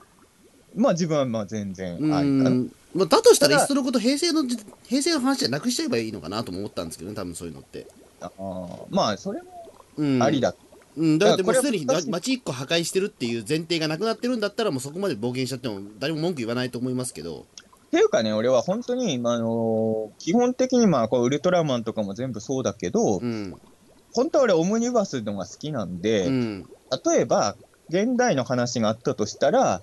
まあ自分はまあ全然ありうかな。んまあ、だとしたらいっそのこと平成のじ平成の話じゃなくしちゃえばいいのかなとも思ったんですけどね多分そういうのって、あーまあ、それもうん、ありだ。うん、だってもうすでに街一個破壊してるっていう前提がなくなってるんだったらもうそこまで冒険しちゃっても誰も文句言わないと思いますけどっていうかね、俺は本当に、まああの基本的にまあこうウルトラマンとかも全部そうだけど、うん本当は俺、オムニバスのが好きなんで、うん例えば、現代の話があったとしたら、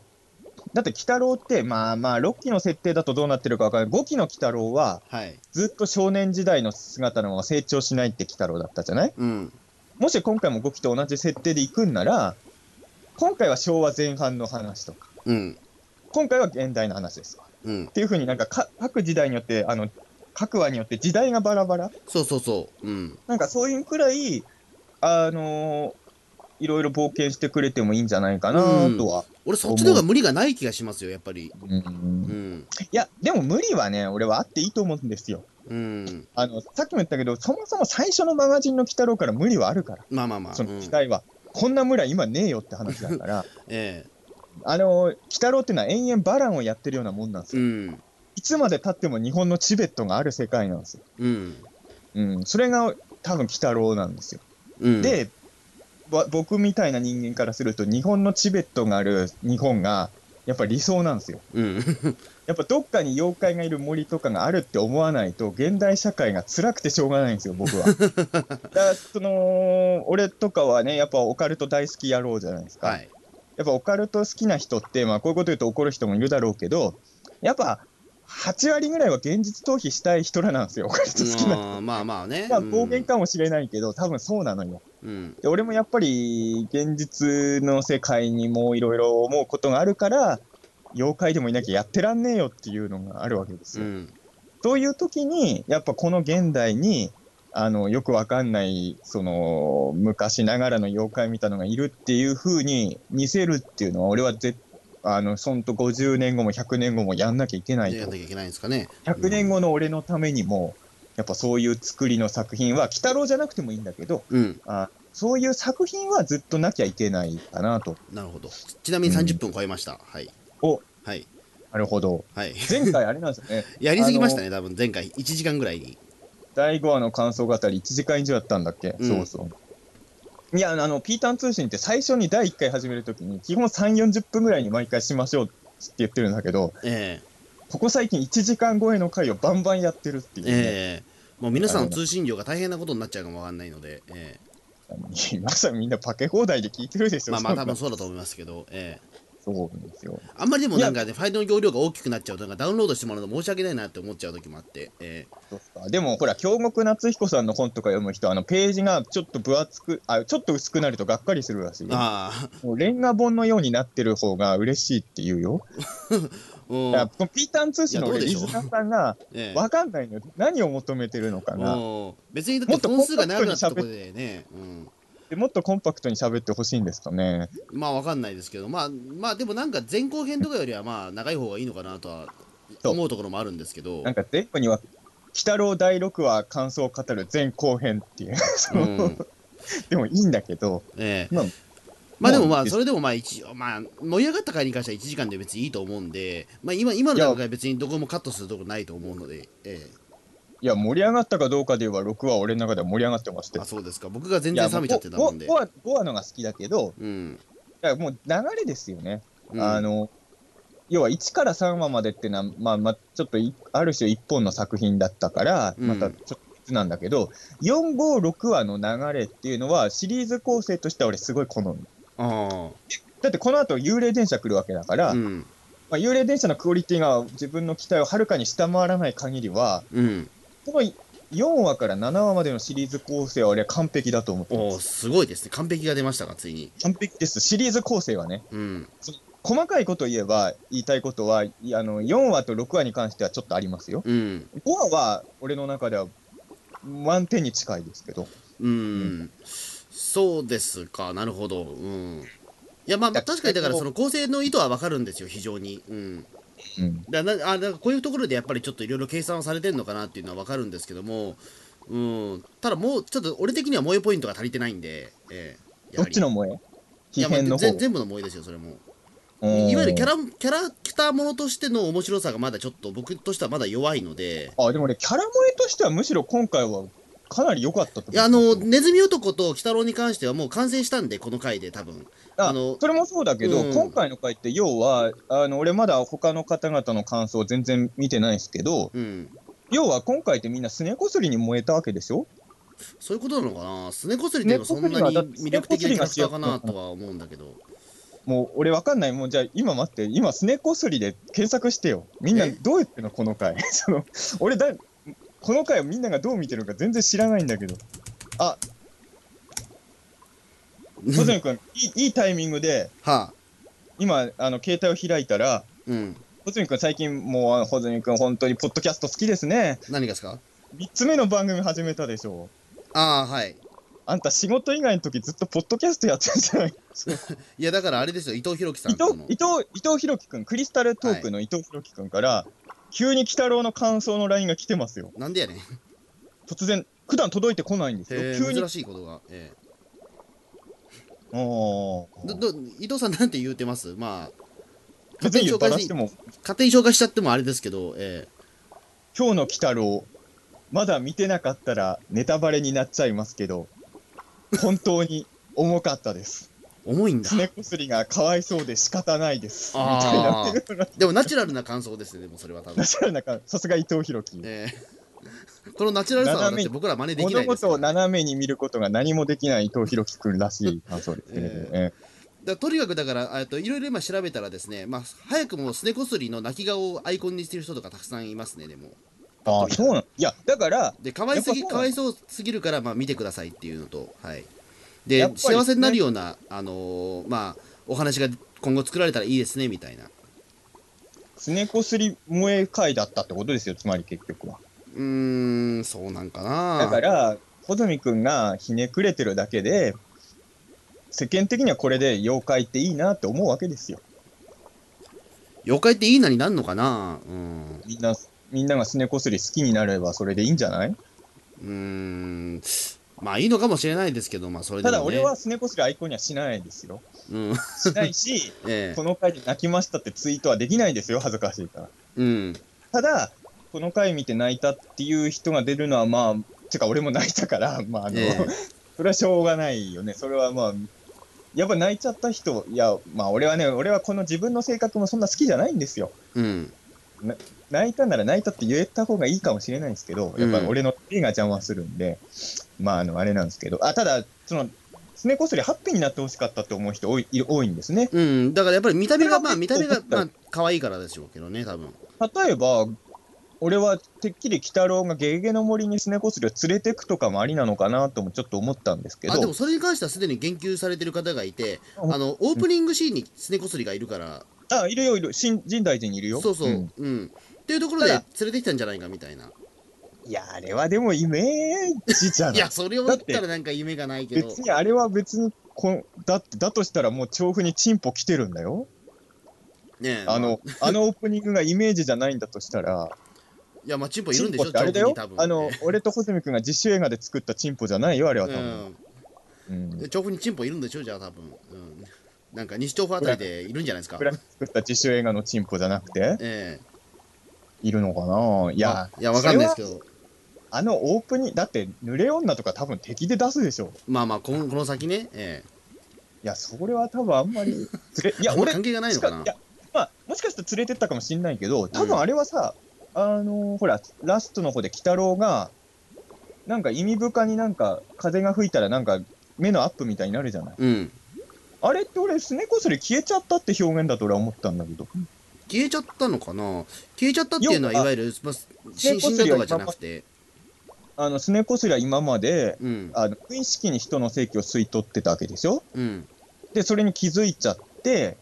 だって、鬼太郎って、まあまあ、6期の設定だとどうなってるか分からない。5期の鬼太郎は、はいずっと少年時代の姿のまま成長しないって鬼太郎だったじゃない？うんもし今回も5期と同じ設定で行くんなら、今回は昭和前半の話とか、うん今回は現代の話ですわ。うん。っていうふうになんかか各時代によって、あの、各話によって時代がバラバラ。そうそうそう。うん。なんかそういうくらい、あのーいろいろ冒険してくれてもいいんじゃないかなとは。俺そっちの方が無理がない気がしますよやっぱり。うん。うん。いや、でも無理はね、俺はあっていいと思うんですよ。うん。あの、さっきも言ったけど、そもそも最初のマガジンの鬼太郎から無理はあるから、まあまあまあ。そのうん期待は。こんな村今ねえよって話だから、えあの、鬼太郎っていうのは延々バランをやってるようなもんなんですよ。えうんいつまで経っても日本のチベットがある世界なんですよ。うんうん、それが多分鬼太郎なんですよ。うんで、わ僕みたいな人間からすると、日本のチベットがある日本が、やっぱ理想なんですよ。うん やっぱどっかに妖怪がいる森とかがあるって思わないと、現代社会が辛くてしょうがないんですよ、僕は。だから、その、俺とかはね、やっぱオカルト大好き野郎じゃないですか。はいやっぱオカルト好きな人って、まあこういうこと言うと怒る人もいるだろうけど、やっぱ8割ぐらいは現実逃避したい人らなんですよ、オカルト好きな人。まあまあまあね まあ暴言かもしれないけど、多分そうなのよ。うんで俺もやっぱり現実の世界にもいろいろ思うことがあるから、妖怪でもいなきゃやってらんねえよっていうのがあるわけですよ。うんそういう時に、やっぱこの現代に、あの、よくわかんない、その、昔ながらの妖怪みたいのがいるっていう風に見せるっていうのは、俺はぜあの、そんと50年後も100年後もやんなきゃいけないと。やんな。きゃいけないんですかね。100年後の俺のためにも、やっぱそういう作りの作品は、鬼太郎じゃなくてもいいんだけど、うん。あそういう作品はずっとなきゃいけないかなと。なるほど。ちなみに30分超えました。はい。お。はい。なるほど。はい。前回あれなんですよね。やりすぎましたね多分前回。1時間ぐらいに第5話の感想語り1時間以上やったんだっけ、うん。そうそう。いや、あの、ピーターン通信って最初に第1回始めるときに、基本3、40分ぐらいに毎回しましょうって言ってるんだけど、えここ最近1時間超えの回をバンバンやってるっていえう、ね。ええ。もう皆さんの通信量が大変なことになっちゃうかもわかんないので、え 皆さんみんなパケ放題で聞いてるでしょ、えまあまあ多分そうだと思いますけど、ええそうなんですよ。あんまりでもなんかねファイルの容量が大きくなっちゃうとなんかダウンロードしてもらうの申し訳ないなって思っちゃう時もあって、えそうっすかでも、ほら、京極夏彦さんの本とか読む人、あの、ページがちょっと分厚く、あ、ちょっと薄くなるとがっかりするらしい。ああもうレンガ本のようになってる方が嬉しいって言うよ。うんだからこのピーターン通信のリスナーさんが、ええわかんないのよ。何を求めてるのかが。うん別にもってと本数が長くなったところでね、うん、でもっとコンパクトに喋ってほしいんですかね。まあわかんないですけど。まあまあでもなんか前後編とかよりはまあ長い方がいいのかなとは思うところもあるんですけど。なんか全部には、鬼太郎第6話感想を語る前後編っていう。うん。でもいいんだけど、ええ。まあまあでもまあそれでもまあ一応まあ盛り上がった回に関しては1時間で別にいいと思うんでまあ今今の段階は別にどこもカットするとこないと思うのでえいや、盛り上がったかどうかで言えば、6話俺の中では盛り上がってまして。えあ。そうですか。僕が全然冷めちゃってたもんで。5, 話5話のが好きだけど、うん。いやもう流れですよね。うん。あの、要は1から3話までっていうのは、まあまあ、ちょっといある種一本の作品だったから、うん。またちょっと別なんだけど、4、5、6話の流れっていうのは、シリーズ構成としては俺すごい好み。あだってこの後幽霊電車来るわけだから、あうん。まあ、幽霊電車のクオリティが自分の期待をはるかに下回らない限りは、うんこの4話から7話までのシリーズ構成は俺は完璧だと思っておおます。すごいですね。完璧が出ましたかついに。完璧です。シリーズ構成はね。うん。細かいこと言えば、言いたいことは、いあの、4話と6話に関してはちょっとありますよ。うん。5話は、俺の中では、満点に近いですけど。うん。そうですか。なるほど。うん。いやまあまあだ確かにだからその構成の意図はわかるんですよ非常に。うんうん。だなあだからこういうところでやっぱりちょっといろいろ計算をされてるのかなっていうのは分かるんですけども、うん、ただもうちょっと俺的には萌えポイントが足りてないんで、ええどっちの萌え？いやまあ。全全部の萌えですよそれも。うんいわゆるキャラキャラクターものとしての面白さがまだちょっと僕としてはまだ弱いので。あ、でも俺、キャラ萌えとしてはむしろ今回はかなり良かったと。いやあのネズミ男と鬼太郎に関してはもう完成したんでこの回で多分。ああのそれもそうだけど、うん。今回の回って要は、あの、俺まだ他の方々の感想全然見てないですけど、うん。要は今回ってみんなすねこすりに燃えたわけでしょ？そういうことなのかな？すねこすりってそんなに魅力的なキャラクターかなとは思うんだけど。もう俺わかんない。もうじゃあ今待って、今すねこすりで検索してよ。みんなえ？どう言ってんの？この回。その、俺だ、この回をみんながどう見てるのか全然知らないんだけど。あ、小泉君、いいいいタイミングで、はあ。今、あの、携帯を開いたら、うん。小泉君最近もう、あ穂積君本当にポッドキャスト好きですね。何がですか？3つ目の番組始めたでしょ。ああはい。あんた仕事以外の時ずっとポッドキャストやってるじゃない？いやだからあれですよ伊藤弘樹さん伊との。藤伊藤伊藤弘樹君クリスタルトークの伊藤弘樹君から、急に鬼太郎の感想の LINE が来てますよ。なんでやねん突然、普段届いてこないんですよ。へ急に。ー珍しいことが、えおえどど伊藤さんなんて言うてます？まあ勝手に紹介しても、勝手に紹介しちゃってもあれですけど、え今日の鬼太郎、まだ見てなかったらネタバレになっちゃいますけど、本当に重かったです。え重いんだ。すねこすりがかわいそうで仕方ないです。みたいな。でもナチュラルな感想ですねでもそれは多分。ナ、チュラルな感さすが伊藤博樹。ええ。このナチュラルさはだって僕ら真似できな物いですから。事を斜めに見ることが何もできない伊藤博樹くんらしい感想で。すけれども、えだとにかくだからえっといろいろ今調べたらですねまあ早くもすねこすりの泣き顔をアイコンにしてる人とかたくさんいますねでも。ああ、そうなのいや、だから、で可愛すぎやっぱそうなのかわいそうすぎるからまあ見てくださいっていうのとはいで幸せになるようなあのーまあお話が今後作られたらいいですねみたいな。すねこすり萌え会だったってことですよ、つまり結局は。うーんそうなんかな。だから、穂積くんがひねくれてるだけで、世間的にはこれで妖怪っていいなって思うわけですよ。妖怪っていいなになんのかな？うん。みんな、みんながすねこすり好きになればそれでいいんじゃない？うーんまあいいのかもしれないですけどまあそれでも、ね、ただ俺はすねこすりアイコンにはしないですよ。うんしないし、ええこの回で泣きましたってツイートはできないですよ、恥ずかしいから。うんただ、この回見て泣いたっていう人が出るのは、まあ、てか俺も泣いたから、まあ、あの、ええそれはしょうがないよね。それはまあ、やっぱ泣いちゃった人、いや、まあ俺はね、俺はこの自分の性格もそんな好きじゃないんですよ。うん泣いたなら泣いたって言えた方がいいかもしれないんですけど、やっぱ俺の手が邪魔するんで、まあ、あの、あれなんですけど、あ、ただ、その、すねこすりハッピーになってほしかったと思う人多いい多いんですね。うん、だからやっぱり見た目が、まあ見た目がまあ可愛いからでしょうけどね、多分。例えば、俺はてっきり鬼太郎がゲゲゲの森にすねこすりを連れてくとかもありなのかなともちょっと思ったんですけど、あでもそれに関してはすでに言及されてる方がいて、ああのオープニングシーンにすねこすりがいるから、あ、いるよ、いる。新深大寺にいるよ。そうそう、んうん。っていうところで連れてきたんじゃないかみたいな。いや、あれはでもイメージじゃない いや、それを言ったらなんか夢がないけど別、にあれは別にこん、だって、だとしたらもう調布にチンポ来てるんだよ。ねえあの、あのオープニングがイメージじゃないんだとしたら、いや、まあ、チンポいるんでしょ、あれだよ。あの、俺と穂積君が自主映画で作ったチンポじゃないよ、あれは多分。うんうん。調布にチンポいるんでしょ、じゃあ多分。うん。なんか西調布あたりでいるんじゃないですか作った自主映画のチンポじゃなくて、えいるのかな？いえや、いや、わかんないですけど、あのオープニング、だって、濡れ女とか多分敵で出すでしょ。まあまあ、このこの先ね、えいや、それは多分あんまり、いえ。や、俺、関係がないのかないや、まあ、もしかしたら連れてったかもしれないけど、多分あれはさ、あのーほら、ラストの方で鬼太郎が、なんか意味深になんか、風が吹いたらなんか、目のアップみたいになるじゃない。うん。あれって俺、すねこすり消えちゃったって表現だと俺は思ったんだけど。消えちゃったのかな？消えちゃったっていうのは、いわゆる、まあ、ね死死んだとかじゃなくて、あの、すねこすりは今まで、うん。あの、無意識に人の性器を吸い取ってたわけでしょ？うん。で、それに気づいちゃって、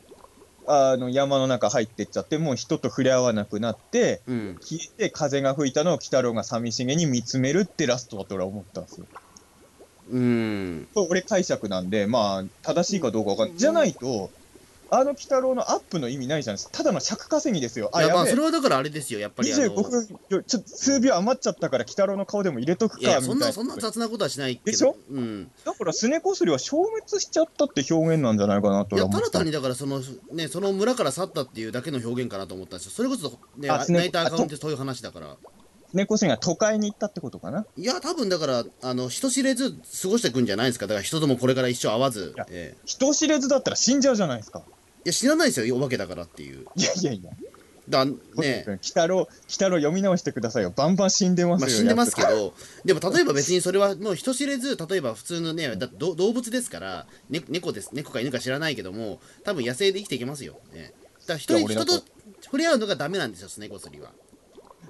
あの、山の中入ってっちゃって、もう人と触れ合わなくなって、うん。消えて風が吹いたのを鬼太郎が寂しげに見つめるってラストだと俺は思ったんですよ。うん。これ俺解釈なんで、まあ、正しいかどうかわかんない。じゃないと、あの鬼太郎のアップの意味ないじゃないですか。ただの尺稼ぎですよ。あ、いや、まあ、それはだからあれですよ、やっぱりあの。25分、ちょ、ちょ数秒余っちゃったから鬼太郎の顔でも入れとくか、みたいな。そんな、そんな雑なことはしないけど。でしょ？うん。だから、すねこすりは消滅しちゃったって表現なんじゃないかなといや、たただ単にだから、その、ね、その村から去ったっていうだけの表現かなと思ったんですよ。それこそ、ね、あすね泣いたアカウントってそういう話だから。すねこすりが都会に行ったってことかな？いや、多分だから、あの、人知れず過ごしていくんじゃないですか。だから人ともこれから一生会わずいや。ええ人知れずだったら死んじゃうじゃないですか。いや、知らないですよ、お化けだからっていう。いやいやいや。だ、ねね。鬼太郎、鬼太郎読み直してくださいよ。バンバン死んでますよ。まあ、死んでますけど、でも例えば別にそれはもう人知れず、例えば普通のね、だ動物ですから、ね、猫です、猫か犬か知らないけども、多分野生で生きていけますよ。ね、だから人に人とと触れ合うのがダメなんですよ、スネコスリは。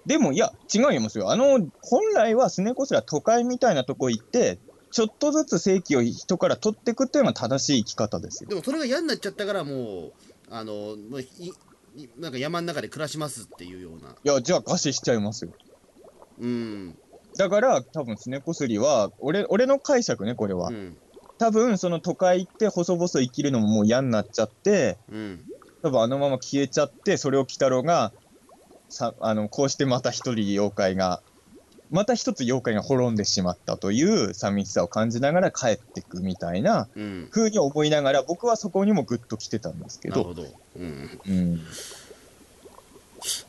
でも、いや、違いますよ。あの、本来はスネコスリは都会みたいなとこ行って、ちょっとずつ正規を人から取っていくっていうのが正しい生き方ですよ。でもそれが嫌になっちゃったから、もう、あの、もうなんか山の中で暮らしますっていうような。いや、じゃあ餓死しちゃいますよ。うん。だから、多分スネコスリは、俺、俺の解釈ね、これは。うん。多分、その都会行って細々生きるのももう嫌になっちゃって、うん。多分あのまま消えちゃって、それを鬼太郎が、さあのこうしてまた一人妖怪が、また一つ妖怪が滅んでしまったという寂しさを感じながら帰っていくみたいなうん。風に思いながら、僕はそこにもグッと来てたんですけど、なるほど。うん。うん、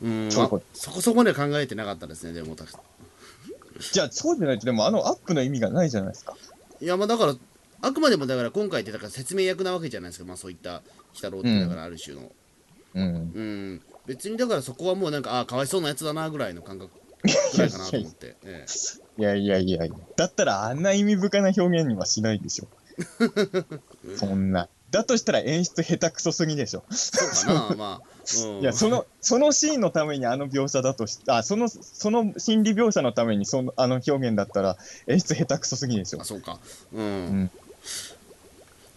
うん。そこそこまで考えてなかったですねでもたじゃあそうじゃないと、でもあのアップの意味がないじゃないですか。いやまあだからあくまでもだから今回ってだから説明役なわけじゃないですか。まあそういった鬼太郎ってだからある種の。うん。うん、別にだからそこはもうなんかああかわいそうなやつだなぐらいの感覚ぐらいかなと思って、えいやいやいやいや、だったらあんな意味深な表現にはしないでしょ。そんな。だとしたら演出下手くそすぎでしょ。えそうかなまあ、うん、いや、その、そのシーンのためにあの描写だとし、あ、その、その心理描写のためにその、あの表現だったら演出下手くそすぎでしょあ。そうかうん、ん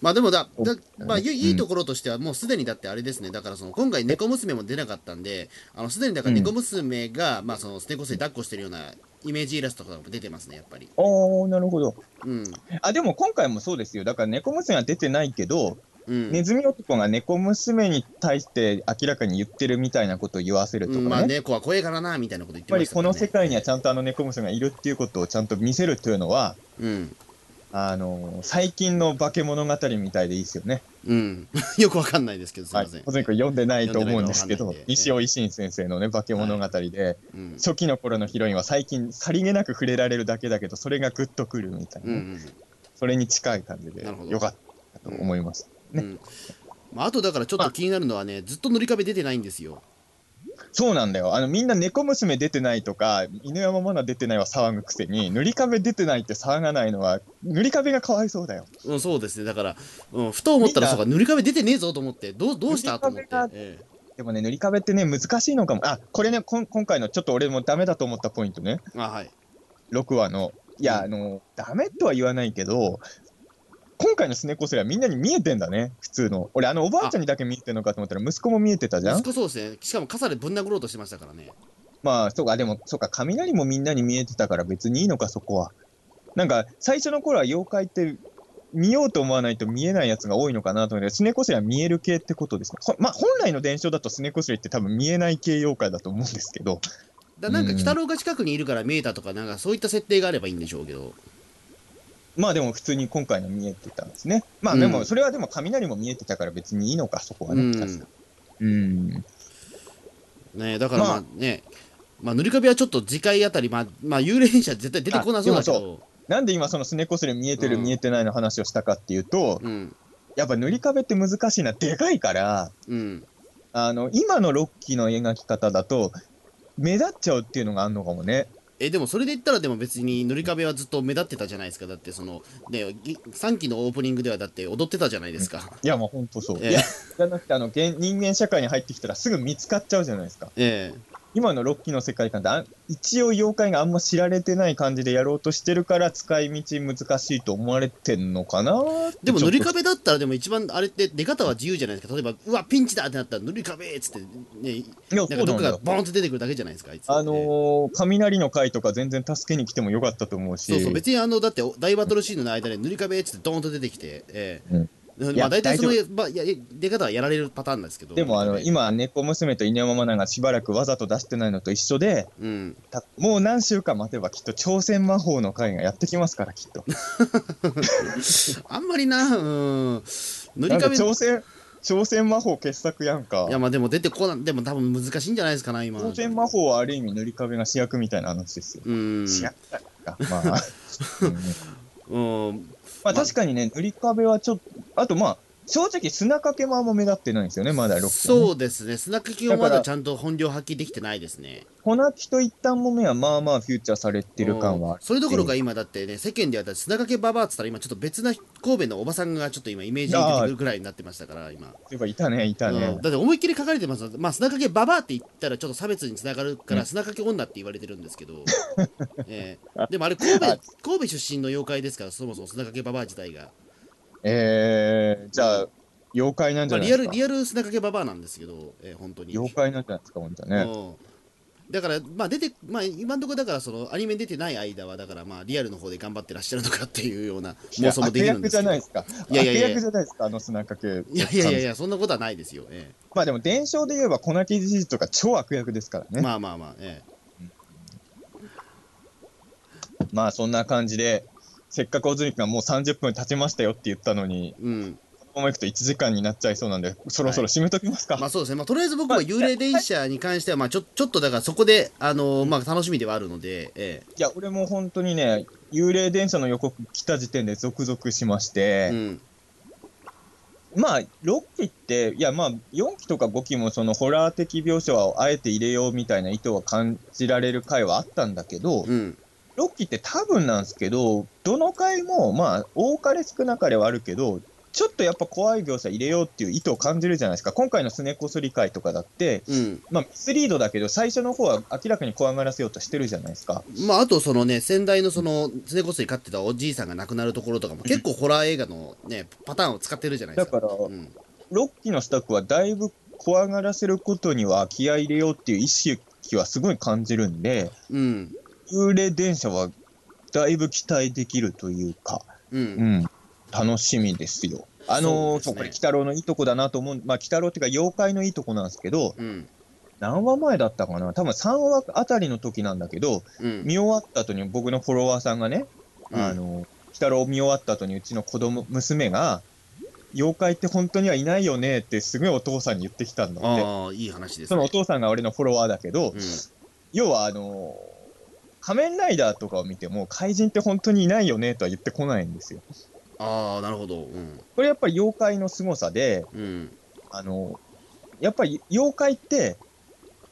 まあでもだだおまあいいところとしてはもうすでにだってあれですね。だからその今回猫娘も出なかったんであのすでにだから猫娘が、まあその猫娘抱っこしてるようなイメージイラストとかも出てますねやっぱり。おー、なるほど。うん。あ、でも今回もそうですよ。だから猫娘は出てないけど、うん、ネズミ男が猫娘に対して明らかに言ってるみたいなことを言わせるとかね。うんまあやっ猫は怖いからなみたいなこと言ってぱりこましたからね。の世界にはちゃんとあの猫娘がいるっていうことをちゃんと見せるというのは、うんあの最近の化け物語みたいでいいですよね。うん。よくわかんないですけどすいはいません、。小泉君読んでないと思うんですけど西尾維新先生のね、化け物語で、うん。初期の頃のヒロインは最近さりげなく触れられるだけだけど、それがグッとくるみたいなね、うんうん。それに近い感じで、よかったと思います。ね。うん。まあ、あとだからちょっと気になるのはね、ずっと塗り壁出てないんですよ。そうなんだよ。あの、みんな猫娘出てないとか、犬山マナ出てないは騒ぐくせに、塗り壁出てないって騒がないのは、塗り壁がかわいそうだよ。うん、そうですね。だから、うん、ふと思ったら、そうか、塗り壁出てねえぞと思って、どうどうしたと思って塗り。えでもね、塗り壁ってね、難しいのかも。あ、これね、こん今回のちょっと俺もダメだと思ったポイントね。えあ、はい。6話の。いや、うんあの、ダメとは言わないけど、今回のスネコスレはみんなに見えてんだね、普通の。俺、あの、おばあちゃんにだけ見えてんのかと思ったら、息子も見えてたじゃん？息子そうですね。しかも傘でぶん殴ろうとしてましたからね。まあ、そうか、でも、そうか、雷もみんなに見えてたから別にいいのか、そこは。なんか、最初の頃は妖怪って、見ようと思わないと見えないやつが多いのかなと思って、スネコスレは見える系ってことですか？ほまあ、本来の伝承だとスネコスレって多分見えない系妖怪だと思うんですけど、だなんか、うん鬼太郎が近くにいるから見えたとか、なんかそういった設定があればいいんでしょうけど。まあでも普通に今回の見えてたんですね。まあうんでも、それはでも雷も見えてたから別にいいのか、そこはね、うん確かに。うん。ねだからままあね、まあ塗り壁はちょっと次回あたり、まあ、まあ幽霊者絶対出てこなそうだけど、なんで今そのスネコスレ見えてる、うん見えてないの話をしたかっていうと、うん、やっぱ塗り壁って難しいな、でかいから、うん。あの、今のロッキーの描き方だと、目立っちゃうっていうのがあるのかもね。えでもそれで言ったらでも別に塗り壁はずっと目立ってたじゃないですかだってそのねぎ3期のオープニングではだって踊ってたじゃないですか、いや、もうほんとそう。ええいや、じゃなくて、あの、現人間社会に入ってきたらすぐ見つかっちゃうじゃないですか。え今のロッキーの世界観って一応妖怪があんま知られてない感じでやろうとしてるから、使い道難しいと思われてんのかな？えでも塗り壁だったらでも一番あれって出方は自由じゃないですか。例えばうわピンチだってなったら塗り壁っつってねなんかどっかが。ボーンって出てくるだけじゃないですかあいつあのー、雷の回とか全然助けに来てもよかったと思うし。そうそう別にあのだって大バトルシーンの間で塗り壁っつってドーンと出てきてええ。うんまあ大体その大まあいや出方はやられるパターンなんですけどでも、あの、今、猫娘と犬山マナがしばらくわざと出してないのと一緒で、壁うんたもう何週間待てばきっと挑戦魔法の回がやってきますから、きっと。あんまりなうん塗り壁挑戦、挑戦魔法傑作やんかい。やまあでも出てこないでも多分難しいんじゃないですかな今挑戦魔法はある意味塗り壁が主役みたいな話ですよ。うん主役だか。まあ。うんうんまあ確かにね、塗り壁はちょっと、あとまあ、正直砂かけもあんま目立ってないんですよね、まだロッキーはねそうですね。砂かきをまだちゃんと本領発揮できてないですね。粉木と一旦もめはまあまあフューチャーされてる感は。それどころか今だってね世間では砂かけババアっつったら今ちょっと別な神戸のおばさんがちょっと今イメージに出てくるくらいになってましたから今、そういえばいたね、いたうん。ね。だって思いっきり書かれてますまあ砂かけババアって言ったらちょっと差別につながるから砂かけ女って言われてるんですけど、ええ。でもあれ神戸神戸出身の妖怪ですからそもそも砂かけババア自体が、えー、じゃあ、妖怪なんじまあ、ゃないですか？リアルリアル砂かけババアなんですけど、ええ本当に妖怪なんじゃないですか、本当はね。うんだからまあ出てまあ今のところだからそのアニメに出てない間はだからまあリアルの方で頑張ってらっしゃるのかっていうような妄想もできるんですけど悪役じゃないですか。いやいやいや悪役じゃないですか、あの砂かけ。いやいやいやいやそんなことはないですよ、えまあでも伝承で言えば粉木事実とか超悪役ですからえね。まあ、まあまあまあえそんな感じで、せっかく小泉君がもう30分経ちましたよって言ったのに、えうん。このまま行くと1時間になっちゃいそうなんで、そろそろ締めときますか？まあそうですね。まあとりあえず僕は幽霊電車に関してはまあちょ ちょっとだからそこであのまあ楽しみではあるのでえいや、俺も本当にね、幽霊電車の予告来た時点で続々しましえて、うん。まあ、6期って、いや、まあ、4期とか5期もそのホラー的描写をあえて入れようみたいな意図は感じられる回はあったんだけど、うん6期って多分なんですけど、どの回も、まあ、多かれ少なかれはあるけど、ちょっとやっぱ怖い描写入れようっていう意図を感じるじゃないですか。今回のすねこすり会とかだって、うんまあ、ミスリードだけど、最初の方は明らかに怖がらせようとしてるじゃないですか。まああとそのね先代のその常こそに飼ってたおじいさんが亡くなるところとかも結構ホラー映画のねパターンを使ってるじゃないですかだからうん6期のスタッフはだいぶ怖がらせることには気合い入れようっていう意識はすごい感じるんで、うん幽霊電車はだいぶ期待できるというか、ううん。ん、楽しみですよ。あのーそううこれ、鬼太郎のいいとこだなと思う、まあ、鬼太郎っていうか、妖怪のいいとこなんですけど、うん。何話前だったかな、多分3話あたりの時なんだけど、うん。見終わった後に僕のフォロワーさんがね、うん。あのー、鬼太郎を見終わった後にうちの子供、娘が、妖怪って本当にはいないよねってすごいお父さんに言ってきたんだって。ああいい話ですそのおね父さんが俺のフォロワーだけど、うん。要はあのー仮面ライダーとかを見ても怪人って本当にいないよねとは言ってこないんですよ。ああなるほど。うん。これやっぱり妖怪の凄さで、うん。あのやっぱり妖怪って、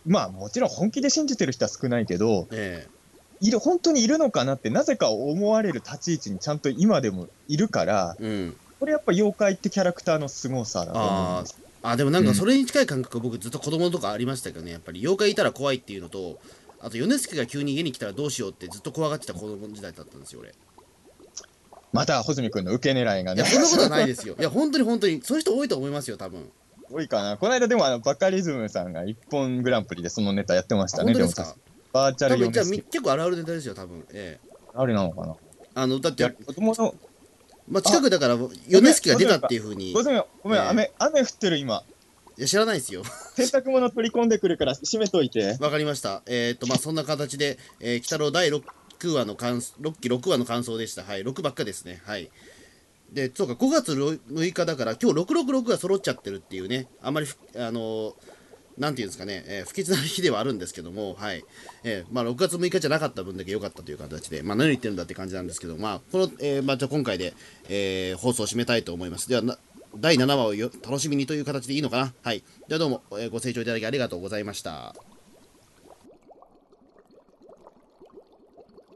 まあもちろん本気で信じてる人は少ないけど、えいる本当にいるのかなってなぜか思われる立ち位置にちゃんと今でもいるから、えうん。これやっぱ妖怪ってキャラクターの凄さだと思うんです。あでもなんかそれに近い感覚僕ずっと子供とかありましたけどね。やっぱり妖怪いたら怖いっていうのとあと米助が急に家に来たらどうしようってずっと怖がってた子供時代だったんですよ俺。また穂積君の受け狙いがね。いや、そんなことはないですよ。いや本当に本当にそういう人多いと思いますよ多分。多いかな。この間でもあのバカリズムさんが一本グランプリでそのネタやってましあたね。でもバーチャルヨネスケ。み結構あるあるネタですよ多分。ええ。あれなのかな？あのだって子供の、まあ、近くだから米助が出たっていうふうにいごめん、ごめん、ええ。雨、雨降ってる今。や知らないですよ洗濯物取り込んでくるから閉めといて。わかりました。えーっと、まあ、そんな形で、えー、北郎第6話の感想、6期6話の感想でした。はい、6ばっかですね。はい。で、そうか、5月6日だから、今日666が揃っちゃってるっていうね、あまりふ、あのーなんていうんですかね、えー不吉な日ではあるんですけども、はい。えーまあ、6月6日じゃなかった分だけ良かったという形で、まあ、何言ってるんだって感じなんですけど、まあ、この、えーまあ、じゃあ今回で、えー放送を締めたいと思います。ではな、第7話をよ楽しみにという形でいいのかな？はい。ではどうも、えーご清聴いただきありがとうございました。